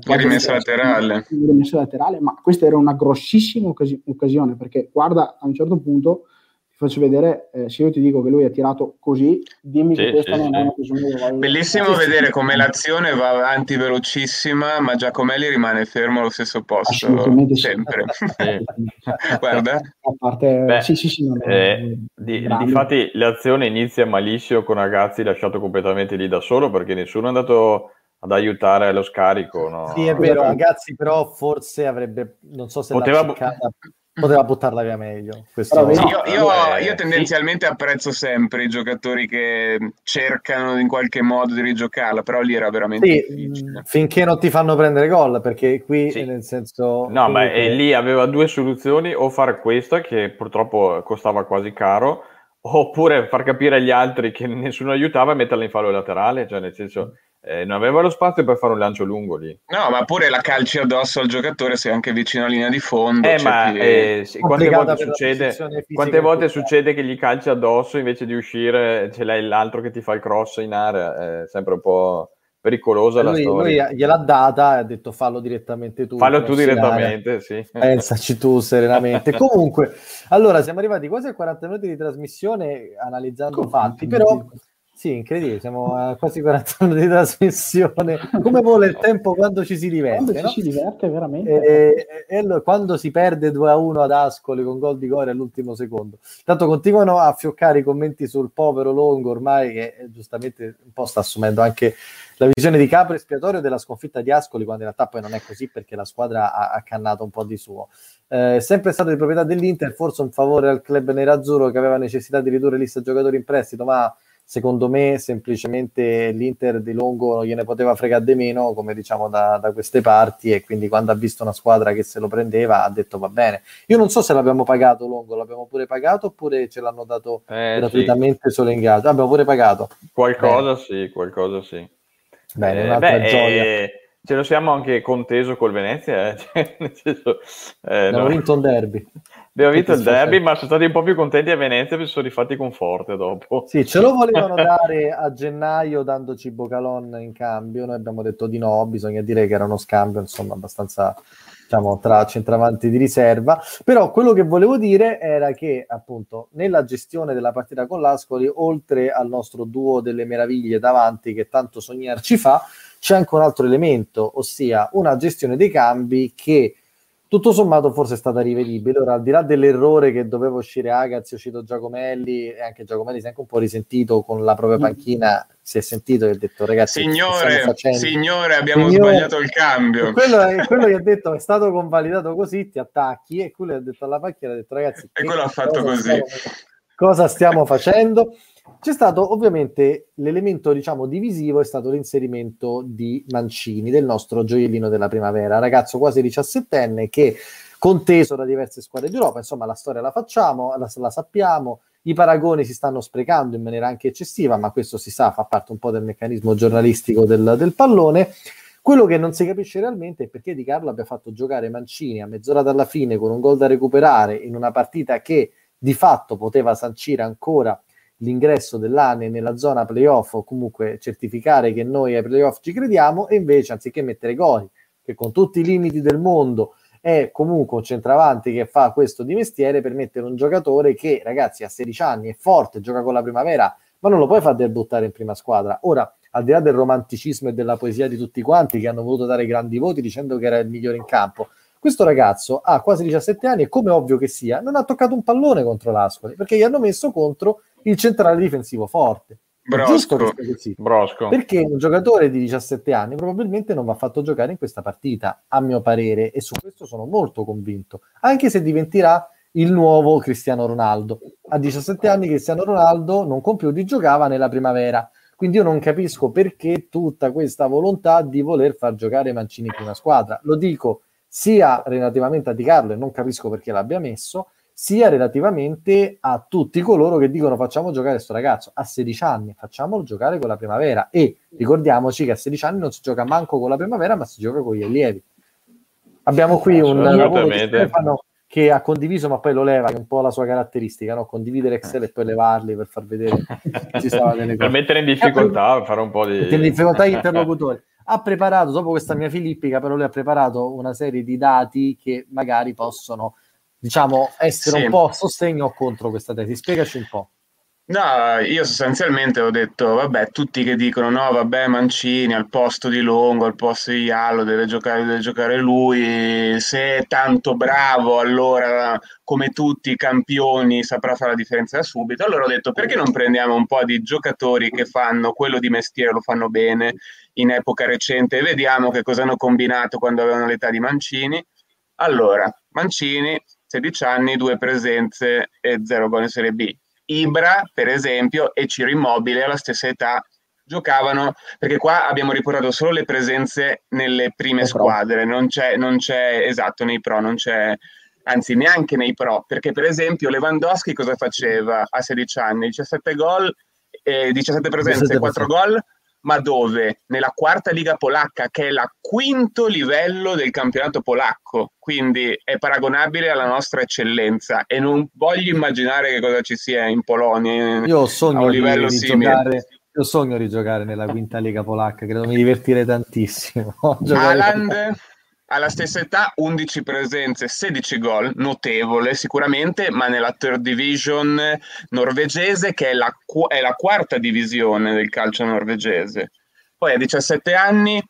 la rimessa laterale.
rimessa laterale, ma questa era una grossissima occasione perché guarda a un certo punto faccio vedere, eh, se io ti dico che lui ha tirato così, dimmi sì, che questa sì, non sì. è una
cosa Bellissimo vedere come l'azione va avanti velocissima, ma Giacomelli rimane fermo allo stesso posto, sempre. Guarda.
A parte, Beh, sì, sì, sì.
Eh, di, difatti l'azione inizia malissimo con Ragazzi lasciato completamente lì da solo perché nessuno è andato ad aiutare lo scarico. No?
Sì, è vero, ragazzi, però forse avrebbe, non so se
poteva,
poteva buttarla via meglio.
Questo... No, io, io, io, tendenzialmente sì. apprezzo sempre i giocatori che cercano in qualche modo di rigiocarla, però lì era veramente sì, difficile.
Finché non ti fanno prendere gol, perché qui sì. nel senso...
No, ma che... lì aveva due soluzioni, o fare questa, che purtroppo costava quasi caro, oppure far capire agli altri che nessuno aiutava e metterla in fallo laterale, cioè nel senso eh, non aveva lo spazio per fare un lancio lungo lì.
No, ma pure la calci addosso al giocatore sei anche vicino alla linea di fondo.
Eh, ma eh, sì, quante volte, succede, quante volte succede che gli calci addosso invece di uscire ce l'hai l'altro che ti fa il cross in area? È sempre un po' pericolosa lui, la storia.
Lui gliel'ha data e ha detto fallo direttamente tu.
Fallo tu direttamente, sì.
Pensaci tu serenamente. Comunque, allora siamo arrivati quasi a 40 minuti di trasmissione analizzando fatti, però... Sì, incredibile, siamo a quasi 40 minuti di trasmissione. Come vuole il tempo quando ci si diverte?
Quando
no?
ci si diverte veramente.
E, e, e, quando si perde 2 a 1 ad Ascoli con gol di Core all'ultimo secondo. Tanto continuano a fioccare i commenti sul povero Longo ormai che eh, giustamente un po' sta assumendo anche la visione di capo espiatorio della sconfitta di Ascoli quando in realtà poi non è così perché la squadra ha, ha cannato un po' di suo. Eh, sempre stato di proprietà dell'Inter, forse un favore al club nerazzurro che aveva necessità di ridurre lista giocatori in prestito, ma secondo me semplicemente l'Inter di Longo non gliene poteva fregare di meno, come diciamo da, da, queste parti, e quindi quando ha visto una squadra che se lo prendeva ha detto va bene. Io non so se l'abbiamo pagato Longo, l'abbiamo pure pagato oppure ce l'hanno dato eh, gratuitamente sì. solo in giro. Abbiamo pure pagato.
Qualcosa bene. sì, qualcosa sì.
Bene, eh, un'altra beh, gioia.
Eh, ce lo siamo anche conteso col Venezia, eh? cioè, nel senso,
eh, no. vinto un derby.
Abbiamo vinto il derby, ma sono stati un po' più contenti a Venezia perché sono rifatti con Forte dopo.
Sì, ce lo volevano dare a gennaio dandoci Bocalon in cambio. Noi abbiamo detto di no, bisogna dire che era uno scambio, insomma, abbastanza diciamo, tra centravanti di riserva. Però quello che volevo dire era che, appunto, nella gestione della partita con l'Ascoli, oltre al nostro duo delle meraviglie davanti che tanto sognarci fa, c'è anche un altro elemento, ossia una gestione dei cambi che tutto sommato forse è stata rivedibile. Ora, al di là dell'errore che doveva uscire Agaz, io cito Giacomelli e anche Giacomelli si è anche un po' risentito con la propria mm. panchina, si è sentito e ha detto ragazzi,
signore, signore abbiamo signore, sbagliato il cambio.
Quello, è, quello gli ha detto è stato convalidato così, ti attacchi e quello ha detto alla panchina, ha detto ragazzi,
e quello ha fatto così. Stiamo,
cosa stiamo facendo? C'è stato ovviamente l'elemento, diciamo, divisivo è stato l'inserimento di Mancini, del nostro gioiellino della primavera, ragazzo quasi 17enne che conteso da diverse squadre d'Europa, insomma la storia la facciamo, la, la sappiamo, i paragoni si stanno sprecando in maniera anche eccessiva, ma questo si sa, fa parte un po' del meccanismo giornalistico del, del pallone. Quello che non si capisce realmente è perché Di Carlo abbia fatto giocare Mancini a mezz'ora dalla fine con un gol da recuperare in una partita che di fatto poteva sancire ancora l'ingresso dell'ANE nella zona playoff o comunque certificare che noi ai playoff ci crediamo e invece anziché mettere Gori che con tutti i limiti del mondo è comunque un centravanti che fa questo di mestiere per mettere un giocatore che ragazzi a 16 anni è forte, gioca con la primavera ma non lo puoi far debuttare in prima squadra. Ora al di là del romanticismo e della poesia di tutti quanti che hanno voluto dare grandi voti dicendo che era il migliore in campo questo ragazzo ha quasi 17 anni e come ovvio che sia non ha toccato un pallone contro l'Ascoli perché gli hanno messo contro il centrale difensivo forte.
Brosco.
Così. Brosco. Perché un giocatore di 17 anni probabilmente non va fatto giocare in questa partita, a mio parere, e su questo sono molto convinto, anche se diventerà il nuovo Cristiano Ronaldo. A 17 anni Cristiano Ronaldo non di giocava nella primavera, quindi io non capisco perché tutta questa volontà di voler far giocare Mancini in prima squadra. Lo dico sia relativamente a Di Carlo e non capisco perché l'abbia messo, sia relativamente a tutti coloro che dicono facciamo giocare questo ragazzo a 16 anni, facciamolo giocare con la primavera e ricordiamoci che a 16 anni non si gioca manco con la primavera ma si gioca con gli allievi. Abbiamo qui un lavoro di Stefano che ha condiviso ma poi lo leva, che è un po' la sua caratteristica, no? condividere Excel e poi levarli per far vedere
ci stava delle cose. per mettere in difficoltà,
pre-
fare un po' di...
Mettere in difficoltà gli interlocutori. Ha preparato, dopo questa mia filippica, però lui ha preparato una serie di dati che magari possono diciamo, essere sì. un po' a sostegno o contro questa tesi. Spiegaci un po'.
No, io sostanzialmente ho detto, vabbè, tutti che dicono no, vabbè, Mancini al posto di Longo, al posto di Iallo, deve giocare, deve giocare lui, se è tanto bravo, allora come tutti i campioni saprà fare la differenza da subito. Allora ho detto, perché non prendiamo un po' di giocatori che fanno quello di mestiere, lo fanno bene in epoca recente e vediamo che cosa hanno combinato quando avevano l'età di Mancini. Allora, Mancini 16 anni, due presenze e zero gol in Serie B. Ibra, per esempio, e Ciro Immobile alla stessa età giocavano, perché qua abbiamo riportato solo le presenze nelle prime squadre, non c'è, non c'è, esatto, nei pro, non c'è, anzi neanche nei pro, perché per esempio Lewandowski cosa faceva a 16 anni? 17 gol, eh, 17 presenze, 4 gol, ma dove? Nella quarta liga polacca, che è la quinto livello del campionato polacco, quindi è paragonabile alla nostra eccellenza. E non voglio immaginare che cosa ci sia in Polonia
Io sogno di, di giocare, io sogno di giocare nella quinta liga polacca, credo mi divertirei tantissimo.
Haaland alla stessa età 11 presenze, 16 gol, notevole sicuramente, ma nella third division norvegese che è la, è la quarta divisione del calcio norvegese. Poi a 17 anni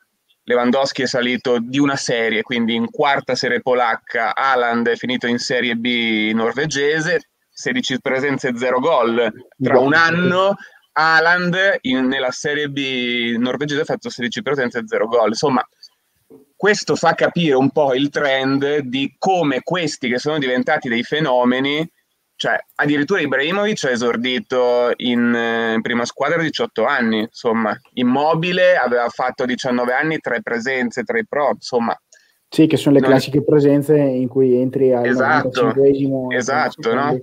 Lewandowski è salito di una serie, quindi in quarta serie polacca, Haaland è finito in serie B norvegese, 16 presenze e 0 gol. Tra un anno Haaland nella serie B norvegese ha fatto 16 presenze e 0 gol. Insomma, questo fa capire un po' il trend di come questi che sono diventati dei fenomeni, cioè addirittura Ibrahimovic ha esordito in, eh, in prima squadra a 18 anni, insomma, immobile aveva fatto a 19 anni tre presenze, tre pro, insomma.
Sì, che sono le classiche presenze in cui entri al
esatto, esatto, no?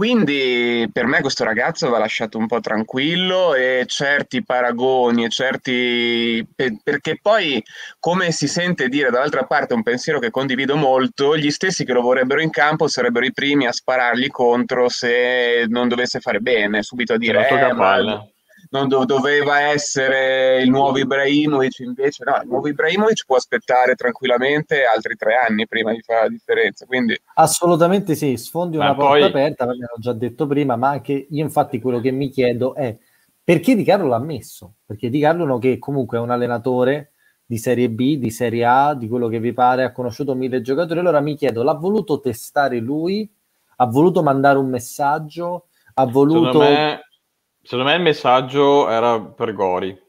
Quindi per me questo ragazzo va lasciato un po' tranquillo e certi paragoni e certi... perché poi come si sente dire dall'altra parte un pensiero che condivido molto, gli stessi che lo vorrebbero in campo sarebbero i primi a sparargli contro se non dovesse fare bene, subito a dire... Eh, ma non do- doveva essere il nuovo Ibrahimovic, invece no, il nuovo Ibrahimovic può aspettare tranquillamente altri tre anni prima di fare la differenza. Quindi...
Assolutamente sì, sfondi una poi... porta aperta, l'ho già detto prima, ma anche io infatti quello che mi chiedo è perché Di Carlo l'ha messo? Perché Di Carlo che comunque è un allenatore di Serie B, di Serie A, di quello che vi pare, ha conosciuto mille giocatori. Allora mi chiedo, l'ha voluto testare lui? Ha voluto mandare un messaggio? Ha voluto...
Secondo me, secondo me il messaggio era per Gori.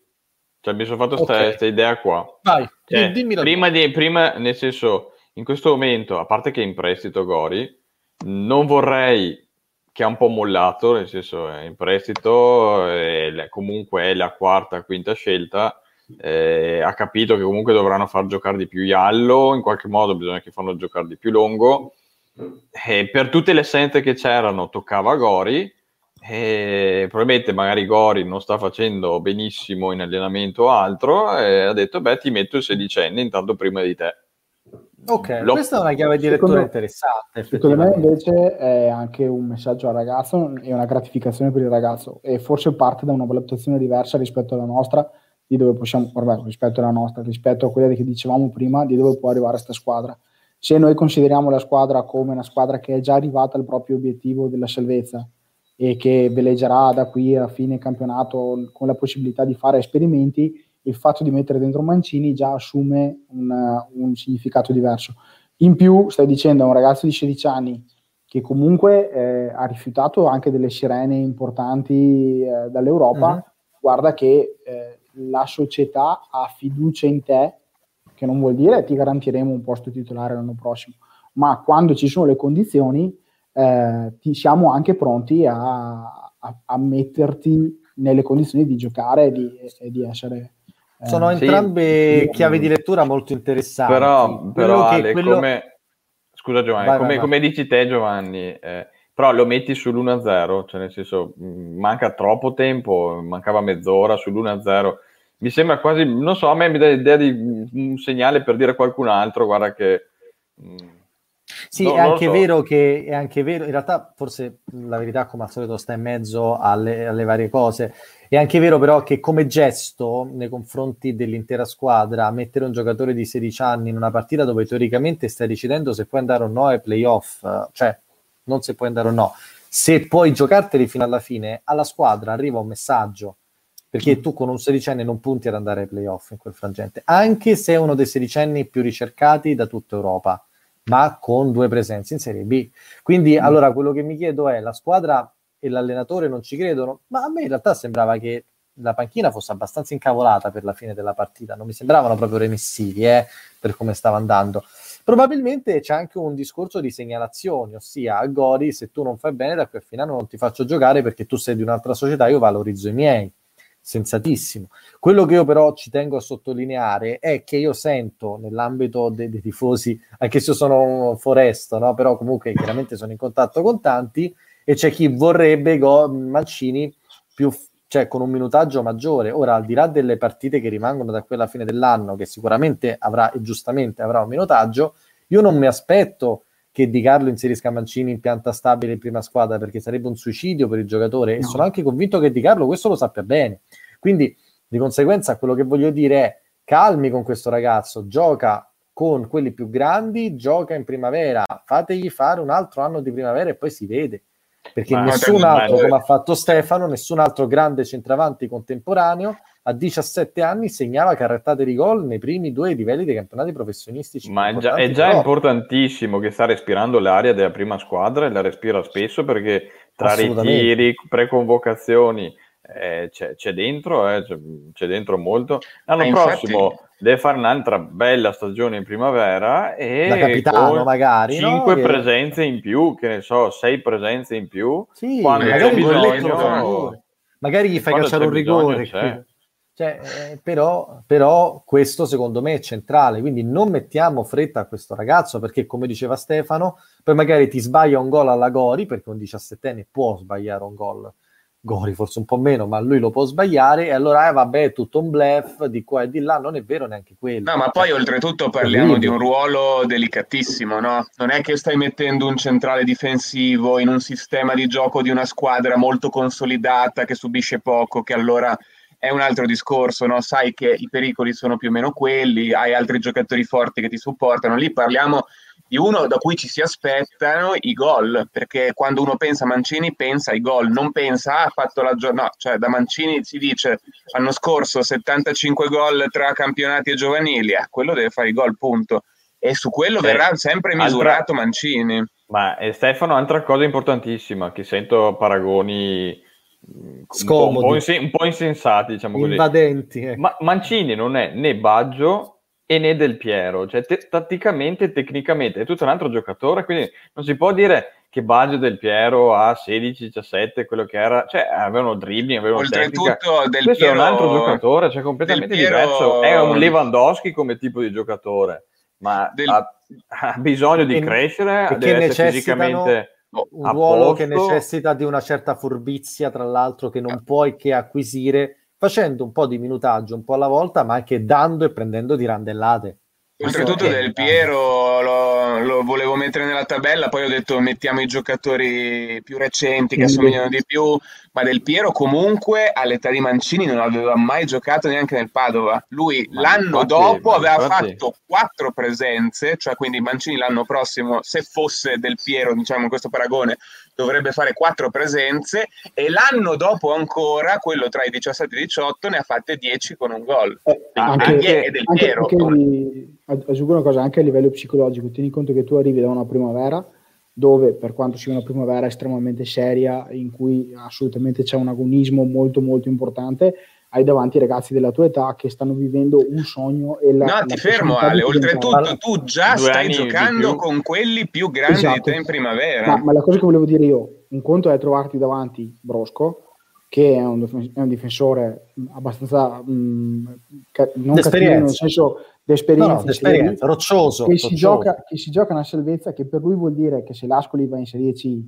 Cioè mi sono fatto questa okay. idea qua.
Vai,
cioè, prima, di, prima, nel senso, in questo momento, a parte che è in prestito Gori, non vorrei che ha un po' mollato, nel senso è in prestito, è, comunque è la quarta, quinta scelta, eh, ha capito che comunque dovranno far giocare di più Iallo, in qualche modo bisogna che fanno giocare di più Longo, e per tutte le assenze che c'erano toccava Gori, e probabilmente magari Gori non sta facendo benissimo in allenamento o altro, e ha detto beh ti metto il sedicenne intanto prima di te.
Ok, Lo... questa è una chiave di lettura secondo, interessante.
Secondo me invece è anche un messaggio al ragazzo e una gratificazione per il ragazzo e forse parte da una valutazione diversa rispetto alla nostra, di dove possiamo, vabbè, rispetto alla nostra, rispetto a quella che dicevamo prima, di dove può arrivare questa squadra. Se noi consideriamo la squadra come una squadra che è già arrivata al proprio obiettivo della salvezza e che veleggerà da qui a fine campionato con la possibilità di fare esperimenti, il fatto di mettere dentro Mancini già assume un, un significato diverso. In più, stai dicendo a un ragazzo di 16 anni che comunque eh, ha rifiutato anche delle sirene importanti eh, dall'Europa, uh-huh. guarda che eh, la società ha fiducia in te, che non vuol dire ti garantiremo un posto titolare l'anno prossimo, ma quando ci sono le condizioni eh, ti siamo anche pronti a, a, a, metterti nelle condizioni di giocare e di, e di essere
sono eh, entrambe sì. chiavi di lettura molto interessanti.
Però, però Ale, quello... come... Scusa Giovanni, vai, come, vai, come, dici te Giovanni, eh, però lo metti sull'1-0, cioè nel senso mm, manca troppo tempo, mancava mezz'ora sull'1-0. Mi sembra quasi, non so, a me mi dà l'idea di un segnale per dire a qualcun altro, guarda che...
Mh, mm, sì, no, è anche so. vero che è anche vero, in realtà forse la verità come al solito sta in mezzo alle, alle, varie cose. È anche vero però che come gesto nei confronti dell'intera squadra, mettere un giocatore di 16 anni in una partita dove teoricamente stai decidendo se puoi andare o no ai playoff, cioè non se puoi andare o no, se puoi giocarteli fino alla fine, alla squadra arriva un messaggio perché mm. tu con un sedicenni non punti ad andare ai playoff in quel frangente, anche se è uno dei sedicenni più ricercati da tutta Europa ma con due presenze in Serie B. Quindi, mm. allora, quello che mi chiedo è, la squadra e l'allenatore non ci credono? Ma a me in realtà sembrava che la panchina fosse abbastanza incavolata per la fine della partita, non mi sembravano proprio remissivi eh, per come stava andando. Probabilmente c'è anche un discorso di segnalazioni, ossia a Gori, se tu non fai bene da qui a fine anno non ti faccio giocare perché tu sei di un'altra società, io valorizzo i miei sensatissimo. Quello che io però ci tengo a sottolineare è che io sento nell'ambito dei, dei tifosi, anche se io sono foresto, no? però comunque chiaramente sono in contatto con tanti, e c'è chi vorrebbe Go- Mancini più, cioè, con un minutaggio maggiore. Ora, al di là delle partite che rimangono da quella fine dell'anno, che sicuramente avrà e giustamente avrà un minutaggio, io non mi aspetto che Di Carlo inserisca Mancini in pianta stabile in prima squadra perché sarebbe un suicidio per il giocatore no. e sono anche convinto che Di Carlo questo lo sappia bene. Quindi di conseguenza quello che voglio dire è calmi con questo ragazzo, gioca con quelli più grandi, gioca in primavera, fategli fare un altro anno di primavera e poi si vede. Perché Ma nessun altro, come ha fatto Stefano, nessun altro grande centravanti contemporaneo a 17 anni segnava carrettate di gol nei primi due livelli dei campionati professionistici.
Ma è già, è già importantissimo che sta respirando l'aria della prima squadra e la respira spesso perché tra ritiri, preconvocazioni eh, c'è, c'è, dentro, eh, c'è, c'è, dentro molto. L'anno infatti... prossimo deve fare un'altra bella stagione in primavera e
da capitano magari
5 no? presenze in più, che ne so, 6 presenze in più.
Sì, quando magari, bisogno, magari gli fai calciare un rigore. Cioè, eh, però, però, questo secondo me è centrale, quindi non mettiamo fretta a questo ragazzo perché come diceva Stefano, poi magari ti sbaglia un gol alla Gori perché un 17enne può sbagliare un gol. Gori forse un po' meno, ma lui lo può sbagliare e allora eh, vabbè è tutto un blef di qua e di là, non è vero neanche quello.
No, ma poi oltretutto parliamo di un ruolo delicatissimo, no? Non è che stai mettendo un centrale difensivo in un sistema di gioco di una squadra molto consolidata che subisce poco, che allora è un altro discorso, no? sai che i pericoli sono più o meno quelli, hai altri giocatori forti che ti supportano, lì parliamo di uno da cui ci si aspettano i gol, perché quando uno pensa a Mancini pensa ai gol, non pensa ah, ha fatto la giornata, no, cioè da Mancini si dice l'anno scorso 75 gol tra campionati e giovanili, eh, quello deve fare i gol, punto. E su quello sì. verrà sempre misurato Altra... Mancini.
Ma e Stefano, altra cosa importantissima, che sento paragoni
Scomodi.
Un po', un po', un po insensati, diciamo così.
Invadenti. Eh.
Ma Mancini non è né Baggio e né Del Piero, cioè te- tatticamente tecnicamente è tutto un altro giocatore, quindi non si può dire che Baggio Del Piero a 16-17, quello che era, cioè avevano dribbling, avevano
Oltretutto
tecnica.
Del
Questo
Piero,
è un altro giocatore, cioè completamente Piero... diverso, è un Lewandowski come tipo di giocatore, ma del... ha, ha, bisogno di
che,
crescere,
deve essere fisicamente un ruolo che necessita di una certa furbizia, tra l'altro, che non puoi che acquisire facendo un po' di minutaggio un po' alla volta, ma anche dando e prendendo di randellate.
Oltretutto Del Piero lo, lo, volevo mettere nella tabella, poi ho detto mettiamo i giocatori più recenti che assomigliano di più, ma Del Piero comunque all'età di Mancini non aveva mai giocato neanche nel Padova. Lui ma l'anno infatti, dopo aveva infatti... fatto quattro presenze, cioè quindi Mancini l'anno prossimo, se fosse Del Piero, diciamo in questo paragone, dovrebbe fare quattro presenze e l'anno dopo ancora, quello tra i 17 e i 18, ne ha fatte 10 con un gol.
Eh, anche, anche, del anche Piero. Li, aggiungo una cosa, anche a livello psicologico, tieni conto che tu arrivi da una primavera dove per quanto sia una primavera estremamente seria, in cui assolutamente c'è un agonismo molto molto importante, hai davanti ragazzi della tua età che stanno vivendo un sogno e la,
no
la
ti fermo Ale. oltretutto tu già stai giocando con quelli più grandi esatto. di te in primavera.
Ma, ma, la cosa che volevo dire io un conto è trovarti davanti Brosco che è un, è un difensore abbastanza mh, mm, ca- non cattivo nel senso d'esperienza, no,
d'esperienza roccioso,
che,
roccioso.
Si gioca, che si gioca una salvezza che per lui vuol dire che se l'Ascoli va in Serie C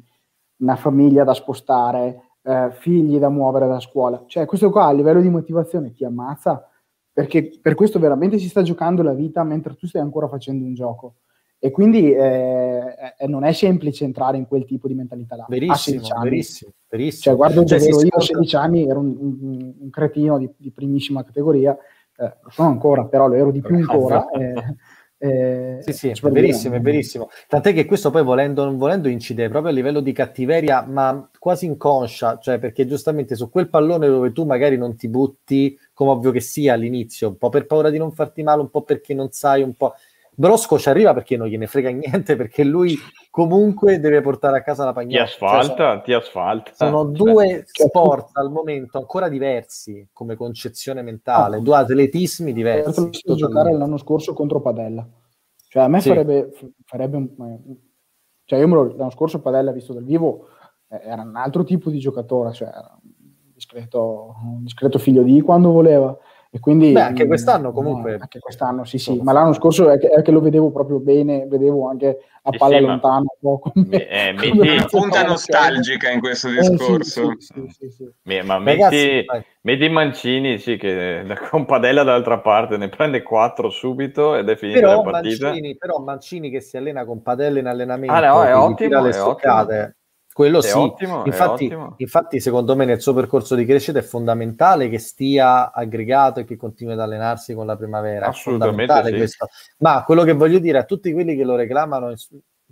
una famiglia da spostare eh, figli da muovere da scuola. Cioè, questo qua a livello di motivazione ti ammazza perché per questo veramente si sta giocando la vita mentre tu stai ancora facendo un gioco. E quindi eh, eh, non è semplice entrare in quel tipo di mentalità là.
Verissimo, verissimo, verissimo.
Cioè, guardo cioè, io a 16 anni, ero un, un, un cretino di, di, primissima categoria, eh, lo sono ancora, però lo ero di più ancora. Eh,
eh, sì, sì, è verissimo, è verissimo. Tant'è che questo poi volendo non volendo incide proprio a livello di cattiveria, ma quasi inconscia, cioè perché giustamente su quel pallone dove tu magari non ti butti, come ovvio che sia all'inizio, un po' per paura di non farti male, un po' perché non sai, un po'... Brosco ci arriva perché non gliene frega niente, perché lui comunque deve portare a casa la pagnotta.
Ti asfalta, cioè, sono, ti asfalta.
Sono cioè, due sport al momento ancora diversi come concezione mentale, ah, due atletismi diversi. Ho
visto giocare l'anno scorso contro Padella. Cioè a me sì. farebbe, farebbe un, cioè io lo, l'anno scorso Padella visto dal vivo eh, era un altro tipo di giocatore, cioè era un discreto, un discreto figlio di quando voleva. E quindi,
Beh, anche quest'anno comunque.
No, anche quest'anno, sì, sì, ma l'anno scorso è che, è che, lo vedevo proprio bene, vedevo anche a palla sì, lontana. Ma... Come,
eh, metti... punta nostalgica in questo discorso. Eh, sì,
sì, sì, ma metti, metti Mancini, sì, che con Padella dall'altra parte ne prende 4 subito ed è finita però la partita.
Mancini, però Mancini che si allena con Padella in allenamento,
ah, no, è ottimo, è ottimo.
Quello è sì, ottimo, infatti, infatti, secondo me nel suo percorso di crescita è fondamentale che stia aggregato e che continui ad allenarsi con la primavera. Assolutamente sì. questo. Ma quello che voglio dire a tutti quelli che lo reclamano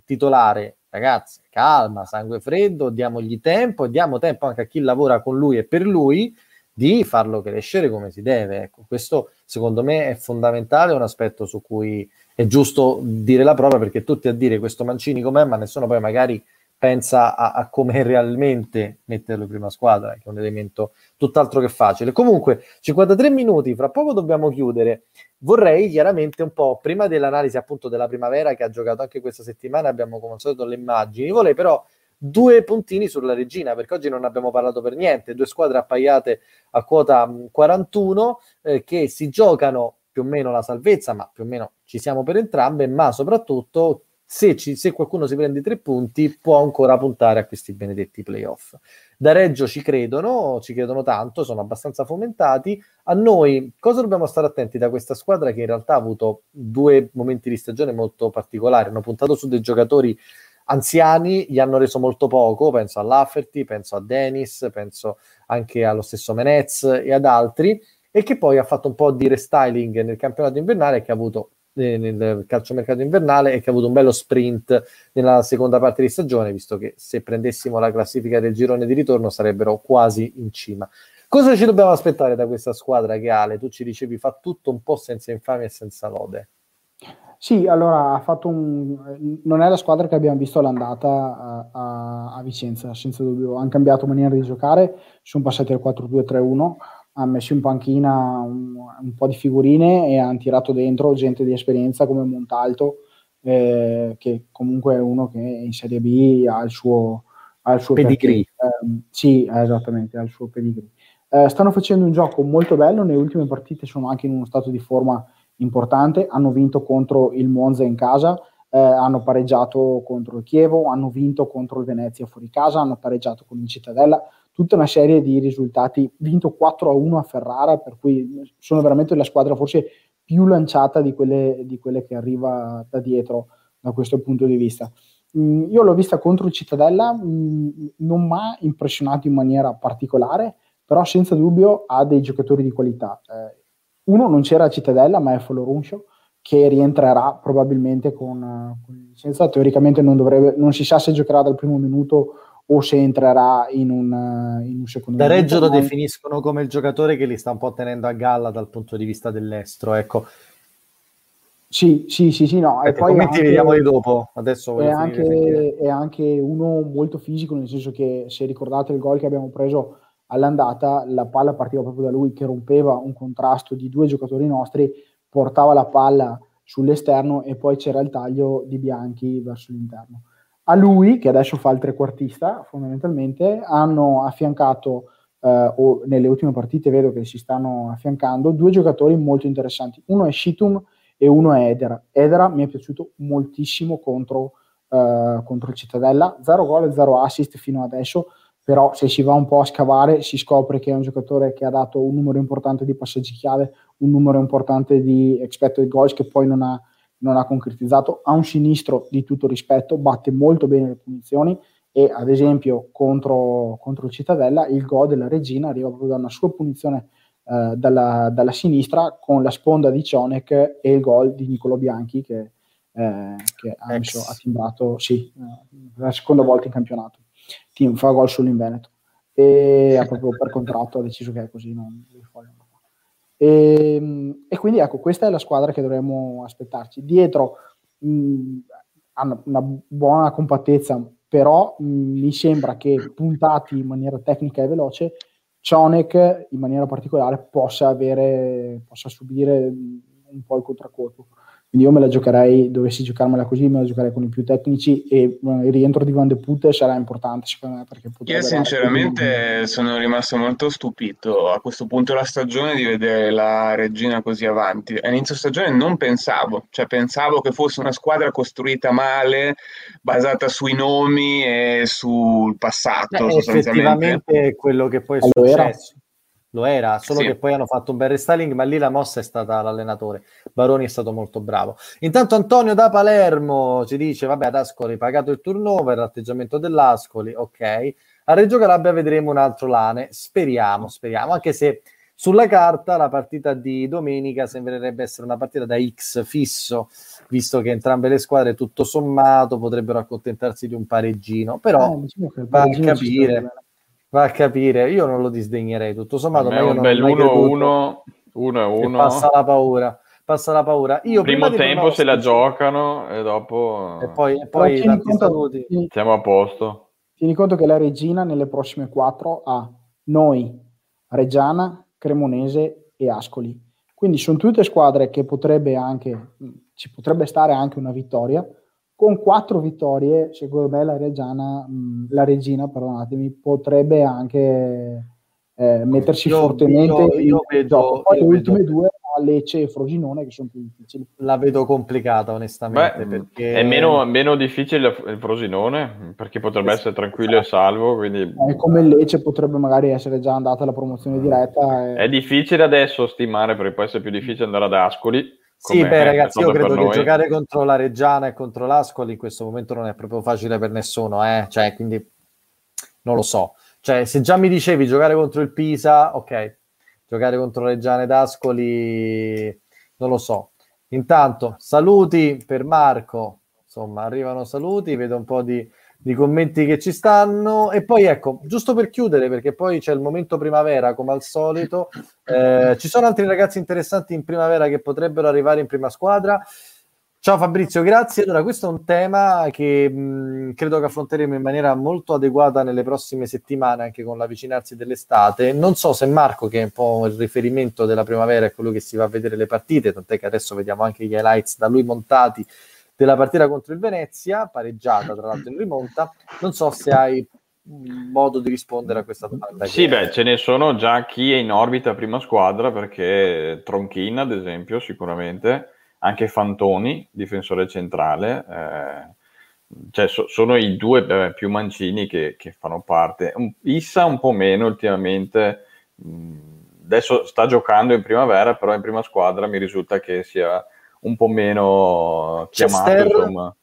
titolare, ragazzi, calma, sangue freddo, diamogli tempo, diamo tempo anche a chi lavora con lui e per lui di farlo crescere come si deve. Ecco, questo secondo me è fondamentale, è un aspetto su cui è giusto dire la prova perché tutti a dire questo Mancini com'è, ma nessuno poi magari pensa a, a come realmente metterlo in prima squadra, che è un elemento tutt'altro che facile. Comunque, 53 minuti, fra poco dobbiamo chiudere. Vorrei chiaramente un po', prima dell'analisi appunto della primavera che ha giocato anche questa settimana, abbiamo come al solito le immagini, vorrei però due puntini sulla regina, perché oggi non abbiamo parlato per niente, due squadre appaiate a quota 41 eh, che si giocano più o meno la salvezza, ma più o meno ci siamo per entrambe, ma soprattutto se, ci, se, qualcuno si prende tre punti può ancora puntare a questi benedetti playoff. Da Reggio ci credono, ci credono tanto, sono abbastanza fomentati. A noi cosa dobbiamo stare attenti da questa squadra che in realtà ha avuto due momenti di stagione molto particolari, hanno puntato su dei giocatori anziani, gli hanno reso molto poco, penso a Lafferty, penso a Dennis, penso anche allo stesso Menez e ad altri, e che poi ha fatto un po' di restyling nel campionato invernale che ha avuto eh, nel calciomercato invernale e che ha avuto un bello sprint nella seconda parte di stagione, visto che se prendessimo la classifica del girone di ritorno sarebbero quasi in cima. Cosa ci dobbiamo aspettare da questa squadra che Ale, tu ci dicevi, fa tutto un po' senza infamia e senza lode?
Sì, allora ha fatto un... non è la squadra che abbiamo visto all'andata a, a, Vicenza, senza dubbio. Hanno cambiato maniera di giocare, sono passati al 4-2-3-1, hanno messo in panchina un, un, po' di figurine e hanno tirato dentro gente di esperienza come Montalto, eh, che comunque è uno che in Serie B ha il suo, ha il suo
pedigree.
Eh, sì, esattamente, ha il suo pedigree. Eh, stanno facendo un gioco molto bello, nelle ultime partite sono anche in uno stato di forma importante, hanno vinto contro il Monza in casa, eh, hanno pareggiato contro il Chievo, hanno vinto contro il Venezia fuori casa, hanno pareggiato con il Cittadella, tutta una serie di risultati, vinto 4 a 1 a Ferrara, per cui sono veramente la squadra forse più lanciata di quelle, di quelle che arriva da dietro da questo punto di vista. Mm, io l'ho vista contro il Cittadella, mm, non mi ha impressionato in maniera particolare, però senza dubbio ha dei giocatori di qualità. Eh, uno non c'era Cittadella, ma è Foloruncio, che rientrerà probabilmente con, con licenza. Teoricamente non, dovrebbe, non si sa se giocherà dal primo minuto o se entrerà in un, in un secondo
da Reggio lo definiscono come il giocatore che li sta un po' tenendo a galla dal punto di vista dell'estro ecco
sì, sì, sì, sì, no.
e poi commenti vediamo di dopo. Adesso
è anche, è anche, uno molto fisico, nel senso che se ricordate il gol che abbiamo preso all'andata, la palla partiva proprio da lui che rompeva un contrasto di due giocatori nostri, portava la palla sull'esterno e poi c'era il taglio di Bianchi verso l'interno a lui, che adesso fa il trequartista fondamentalmente, hanno affiancato, eh, o nelle ultime partite vedo che si stanno affiancando, due giocatori molto interessanti. Uno è Shitum e uno è Edera. Edera mi è piaciuto moltissimo contro, eh, contro il Cittadella, 0 gol e 0 assist fino adesso, però se si va un po' a scavare si scopre che è un giocatore che ha dato un numero importante di passaggi chiave, un numero importante di expected goals che poi non ha non ha concretizzato, ha un sinistro di tutto rispetto, batte molto bene le punizioni e ad esempio contro, contro il Cittadella il gol della Regina arriva proprio da una sua punizione eh, dalla, dalla, sinistra con la sponda di Cionek e il gol di Nicolo Bianchi che, eh, che ha, messo, ha timbrato sì, eh, la seconda volta in campionato. Team fa gol solo in Veneto e ha proprio per contratto ha deciso che è così, non vogliono e, ehm, e, quindi ecco, questa è la squadra che dovremmo aspettarci. Dietro mh, hanno una buona compattezza, però mh, mi sembra che puntati in maniera tecnica e veloce, Cionek in maniera particolare possa, avere, possa subire un po' il contraccolpo. Quindi io me la giocherei, dovessi giocarmela così, me la giocherei con i più tecnici e il rientro di Van de Putte sarà importante secondo me. Perché
io sinceramente sono rimasto molto stupito a questo punto della stagione di vedere la regina così avanti. All'inizio stagione non pensavo, cioè pensavo che fosse una squadra costruita male, basata sui nomi e sul passato.
Beh, effettivamente è quello che poi è allora, successo lo era, solo sì. che poi hanno fatto un bel restyling, ma lì la mossa è stata l'allenatore. Baroni è stato molto bravo. Intanto Antonio da Palermo ci dice, vabbè, ad Ascoli pagato il turnover, l'atteggiamento dell'Ascoli, ok. A Reggio Calabria vedremo un altro Lane, speriamo, speriamo, anche se sulla carta la partita di domenica sembrerebbe essere una partita da X fisso, visto che entrambe le squadre tutto sommato potrebbero accontentarsi di un pareggino, però eh, diciamo va a capire Va a capire, io non lo disdegnerei tutto sommato.
Ma io un bel 1-1, 1-1.
Passa la paura, passa la paura. Io
primo tempo se la giocano e dopo...
E poi, e poi tanti saluti.
Siamo a posto.
Tieni conto che la Regina nelle prossime quattro ha noi, Reggiana, Cremonese e Ascoli. Quindi sono tutte squadre che potrebbe anche, ci potrebbe stare anche una vittoria, con quattro vittorie, secondo me la, Reggiana, la Regina perdonatemi, potrebbe anche eh, mettersi io, fortemente io, io vedo, Poi le ultime vedo. due a Lecce e Frosinone che sono più difficili.
La vedo complicata onestamente.
Beh, perché... È meno, meno, difficile il Frosinone perché potrebbe sì, essere tranquillo e salvo. Quindi...
Eh, come Lecce potrebbe magari essere già andata alla promozione diretta.
E... È difficile adesso stimare perché può essere più difficile andare ad Ascoli
sì, beh, ragazzi, io credo che giocare contro la Reggiana e contro l'Ascoli in questo momento non è proprio facile per nessuno, eh? Cioè, quindi non lo so. Cioè, se già mi dicevi giocare contro il Pisa, ok, giocare contro Reggiana ed Ascoli, non lo so. Intanto, saluti per Marco, insomma, arrivano saluti, vedo un po' di, di, commenti che ci stanno. E poi ecco, giusto per chiudere, perché poi c'è il momento primavera, come al solito, eh, ci sono altri ragazzi interessanti in primavera che potrebbero arrivare in prima squadra. Ciao Fabrizio, grazie. Allora, questo è un tema che mh, credo che affronteremo in maniera molto adeguata nelle prossime settimane, anche con l'avvicinarsi dell'estate. Non so se Marco, che è un po' il riferimento della primavera, è quello che si va a vedere le partite, tant'è che adesso vediamo anche gli highlights da lui montati della partita contro il Venezia, pareggiata tra l'altro in rimonta. Non so se hai modo di rispondere a questa domanda.
Sì, beh, ce ne sono già chi è in orbita prima squadra, perché Tronchina, ad esempio, sicuramente anche Fantoni, difensore centrale, eh, cioè so, sono i due beh, più mancini che, che, fanno parte. Issa un po' meno ultimamente, adesso sta giocando in primavera, però in prima squadra mi risulta che sia un po' meno chiamato.
Chester,
insomma.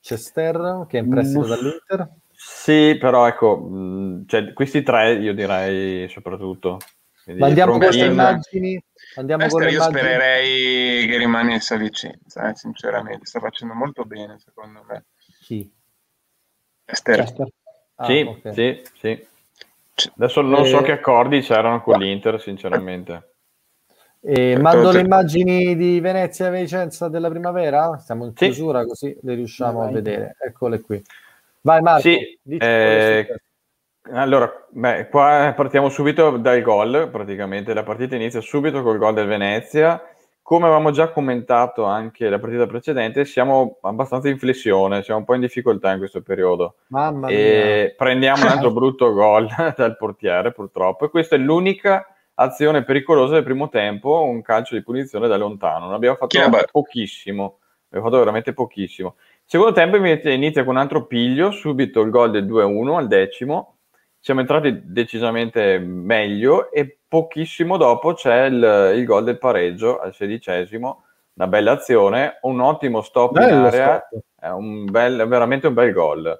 Chester che è in prestito dall'Inter?
Sì, però ecco, mh, cioè, questi tre io direi soprattutto.
Quindi, Ma andiamo con queste immagini Andiamo
Esther, con io immagini. spererei che rimanesse a Vicenza, eh, sinceramente, sta facendo molto bene secondo me.
Chi?
Esther. Esther.
Ah, sì, okay. sì, sì. Adesso non so eh, che accordi c'erano con l'Inter, sinceramente.
E mando le immagini di Venezia e Vicenza della primavera? Siamo in chiusura sì. così le riusciamo Vai. a vedere. Eccole qui. Vai Marco.
Sì, eh, allora, beh, qua partiamo subito dal gol, praticamente la partita inizia subito col gol del Venezia. Come avevamo già commentato anche la partita precedente, siamo abbastanza in flessione, siamo un po' in difficoltà in questo periodo.
Mamma
e mia. prendiamo un altro brutto gol dal portiere, purtroppo. E questa è l'unica azione pericolosa del primo tempo, un calcio di punizione da lontano. Non abbiamo fatto pochissimo, abbiamo fatto veramente pochissimo. Secondo tempo inizia con un altro piglio, subito il gol del 2-1 al decimo siamo entrati decisamente meglio e pochissimo dopo c'è il, il gol del pareggio al sedicesimo, una bella azione, un ottimo stop Bello in area, è un bel, veramente un bel gol.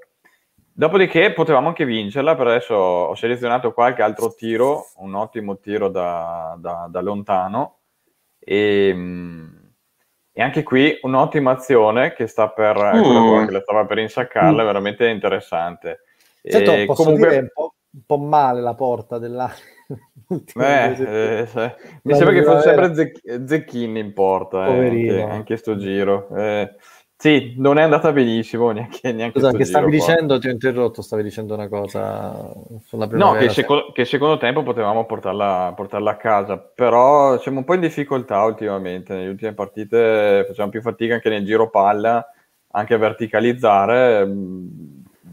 Dopodiché potevamo anche vincerla, per adesso ho selezionato qualche altro tiro, un ottimo tiro da, da, da lontano e, e, anche qui un'ottima azione che sta per, uh. che la stava per insaccarla, uh. veramente interessante.
Certo, e posso comunque... dire un po', un po' male la porta della...
Beh, eh, mi sembra che fosse sempre Zec- Zecchini in porta eh, anche, anche sto giro. Eh, sì, non è andata benissimo neanche, neanche
Scusa, che stavi qua. dicendo? Ti ho interrotto, stavi dicendo una cosa sulla prima
No, che, seco- che, secondo tempo potevamo portarla, portarla, a casa, però siamo un po' in difficoltà ultimamente, nelle ultime partite facciamo più fatica anche nel giro palla, anche a verticalizzare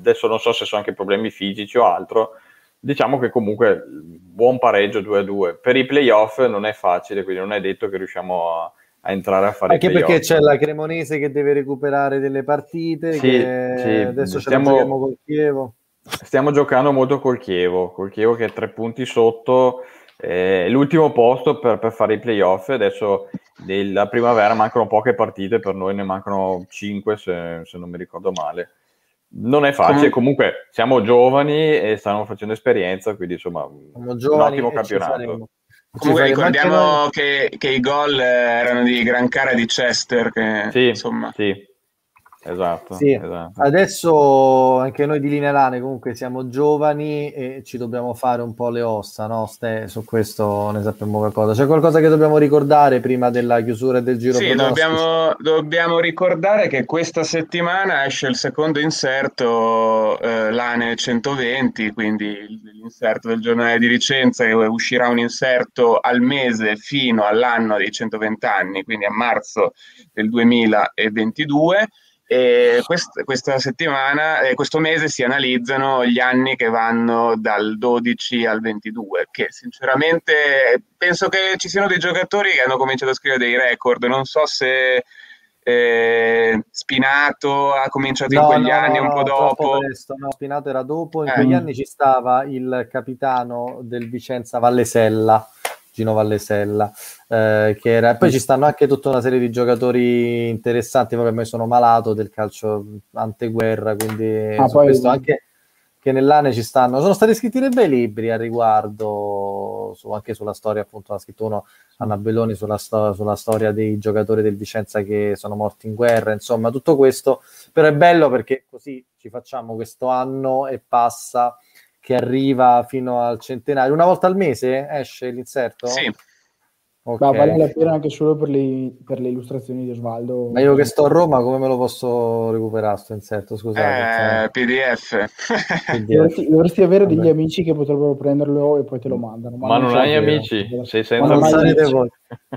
adesso non so se sono anche problemi fisici o altro, diciamo che comunque buon pareggio 2-2. Per i playoff non è facile, quindi non è detto che riusciamo a, a entrare a fare
anche perché c'è la Cremonese che deve recuperare delle partite sì, sì. adesso stiamo, ce la col Chievo
stiamo giocando molto col Chievo col Chievo che è tre punti sotto eh, l'ultimo posto per, per, fare i playoff adesso nella primavera mancano poche partite per noi ne mancano cinque se, se non mi ricordo male non è facile, comunque siamo giovani e stiamo facendo esperienza, quindi insomma un ottimo campionato.
Comunque ricordiamo che, che, i gol erano di Gran Cara di Chester, che
sì,
insomma...
Sì. Esatto,
sì.
esatto,
Adesso anche noi di Linea Lane comunque siamo giovani e ci dobbiamo fare un po' le ossa, no? Ste, su questo ne sappiamo qualcosa. C'è qualcosa che dobbiamo ricordare prima della chiusura del giro?
Sì, dobbiamo, dobbiamo, ricordare che questa settimana esce il secondo inserto eh, Lane 120, quindi l'inserto del giornale di Vicenza, che uscirà un inserto al mese fino all'anno dei 120 anni, quindi a marzo del 2022 e quest- questa settimana, eh, questo mese si analizzano gli anni che vanno dal 12 al 22, che sinceramente penso che ci siano dei giocatori che hanno cominciato a scrivere dei record, non so se eh, Spinato ha cominciato no, in quegli no, anni, un po' dopo.
Presto, no, Spinato era dopo, in eh. quegli anni ci stava il capitano del Vicenza Vallesella Gino Vallesella, eh, che era... poi ci stanno anche tutta una serie di giocatori interessanti, proprio me sono malato del calcio anteguerra, quindi ah, poi... questo anche che nell'ANE ci stanno, sono stati scritti dei bei libri a riguardo su, anche sulla storia, appunto, ha scritto uno Anna Belloni sulla, sto- sulla storia dei giocatori del Vicenza che sono morti in guerra, insomma, tutto questo, però è bello perché così ci facciamo questo anno e passa che arriva fino al centenario. Una volta al mese esce l'inserto?
Sì.
Okay. Ma vale la pena anche solo per le, per le, illustrazioni di Osvaldo.
Ma io che sto a Roma, come me lo posso recuperare sto inserto? Scusate.
Eh, PDF.
PDF. Dovresti, dovresti, avere degli amici che potrebbero prenderlo e poi te lo mandano.
Ma, ma non, non hai amici, sei senza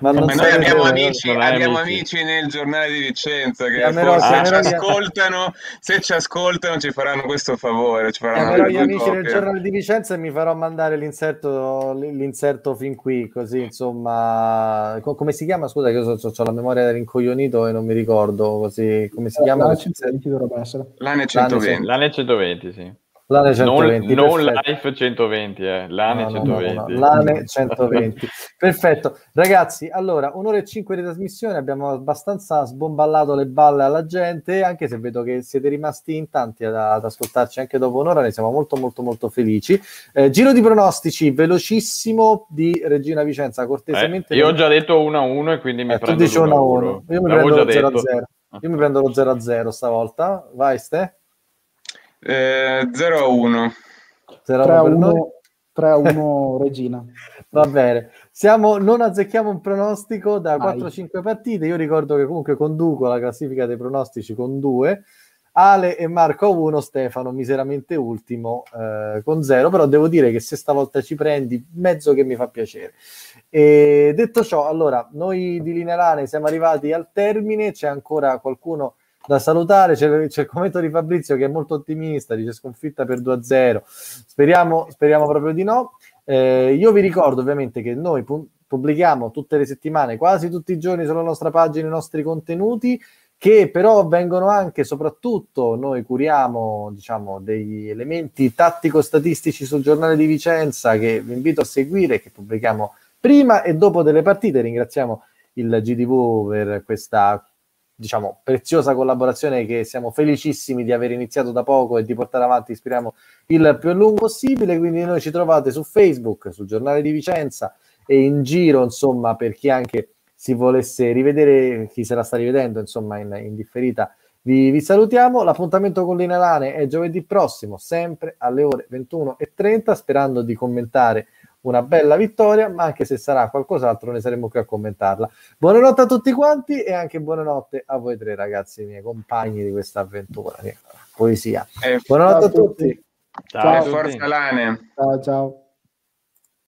ma non
noi abbiamo amici, abbiamo amici. nel giornale di Vicenza che chiamerò, se, ci ascoltano, se ci ascoltano ci faranno questo favore. Ci faranno
chiamerò gli amici copie. del giornale di Vicenza e mi farò mandare l'inserto, l'inserto fin qui, così insomma, come si chiama? Scusa, che io ho, ho la memoria dell'incoglionito e non mi ricordo così come si chiama.
L'ANE 120 dovrebbe essere.
L'ANE 120.
L'ANE 120, sì.
L'ANE 120.
Non, non Life 120, eh. l'ANE no, 120. No, no,
L'ANE 120. Perfetto. Ragazzi, allora, un'ora e cinque di trasmissione, abbiamo abbastanza sbomballato le balle alla gente, anche se vedo che siete rimasti in tanti ad, ad ascoltarci anche dopo un'ora, ne siamo molto molto molto felici. Eh, giro di pronostici velocissimo di Regina Vicenza, cortesemente.
Eh, io ho già detto 1-1 e quindi mi eh, prendo
tu dici 1-1. Io mi prendo lo 0-0. Io mi prendo lo 0-0 stavolta. Vai, Ste?
Eh, 0 a 1.
0 3 a 1, 3 a 1 Regina.
Va bene. Siamo, non azzecchiamo un pronostico da 4-5 partite. Io ricordo che comunque conduco la classifica dei pronostici con 2. Ale e Marco 1, Stefano miseramente ultimo eh, con 0, però devo dire che se stavolta ci prendi, mezzo che mi fa piacere. E detto ciò, allora, noi di Linerane siamo arrivati al termine, c'è ancora qualcuno da salutare. C'è, c'è, il commento di Fabrizio che è molto ottimista, dice sconfitta per 2-0. Speriamo, speriamo proprio di no. Eh, io vi ricordo ovviamente che noi pu- pubblichiamo tutte le settimane, quasi tutti i giorni sulla nostra pagina i nostri contenuti che però vengono anche soprattutto noi curiamo diciamo degli elementi tattico-statistici sul giornale di Vicenza che vi invito a seguire che pubblichiamo prima e dopo delle partite ringraziamo il GDV per questa diciamo, preziosa collaborazione che siamo felicissimi di aver iniziato da poco e di portare avanti, speriamo, il più a lungo possibile. Quindi noi ci trovate su Facebook, sul giornale di Vicenza e in giro, insomma, per chi anche si volesse rivedere, chi se la sta rivedendo, insomma, in, in differita. Vi, vi, salutiamo. L'appuntamento con l'Inalane è giovedì prossimo, sempre alle ore 21.30, sperando di commentare una bella vittoria, ma anche se sarà qualcos'altro ne saremo qui a commentarla. Buonanotte a tutti quanti e anche buonanotte a voi tre ragazzi, miei compagni di questa avventura. Poesia. Eh, buonanotte a tutti.
Ciao, ciao. forza Lane.
Ciao, ciao.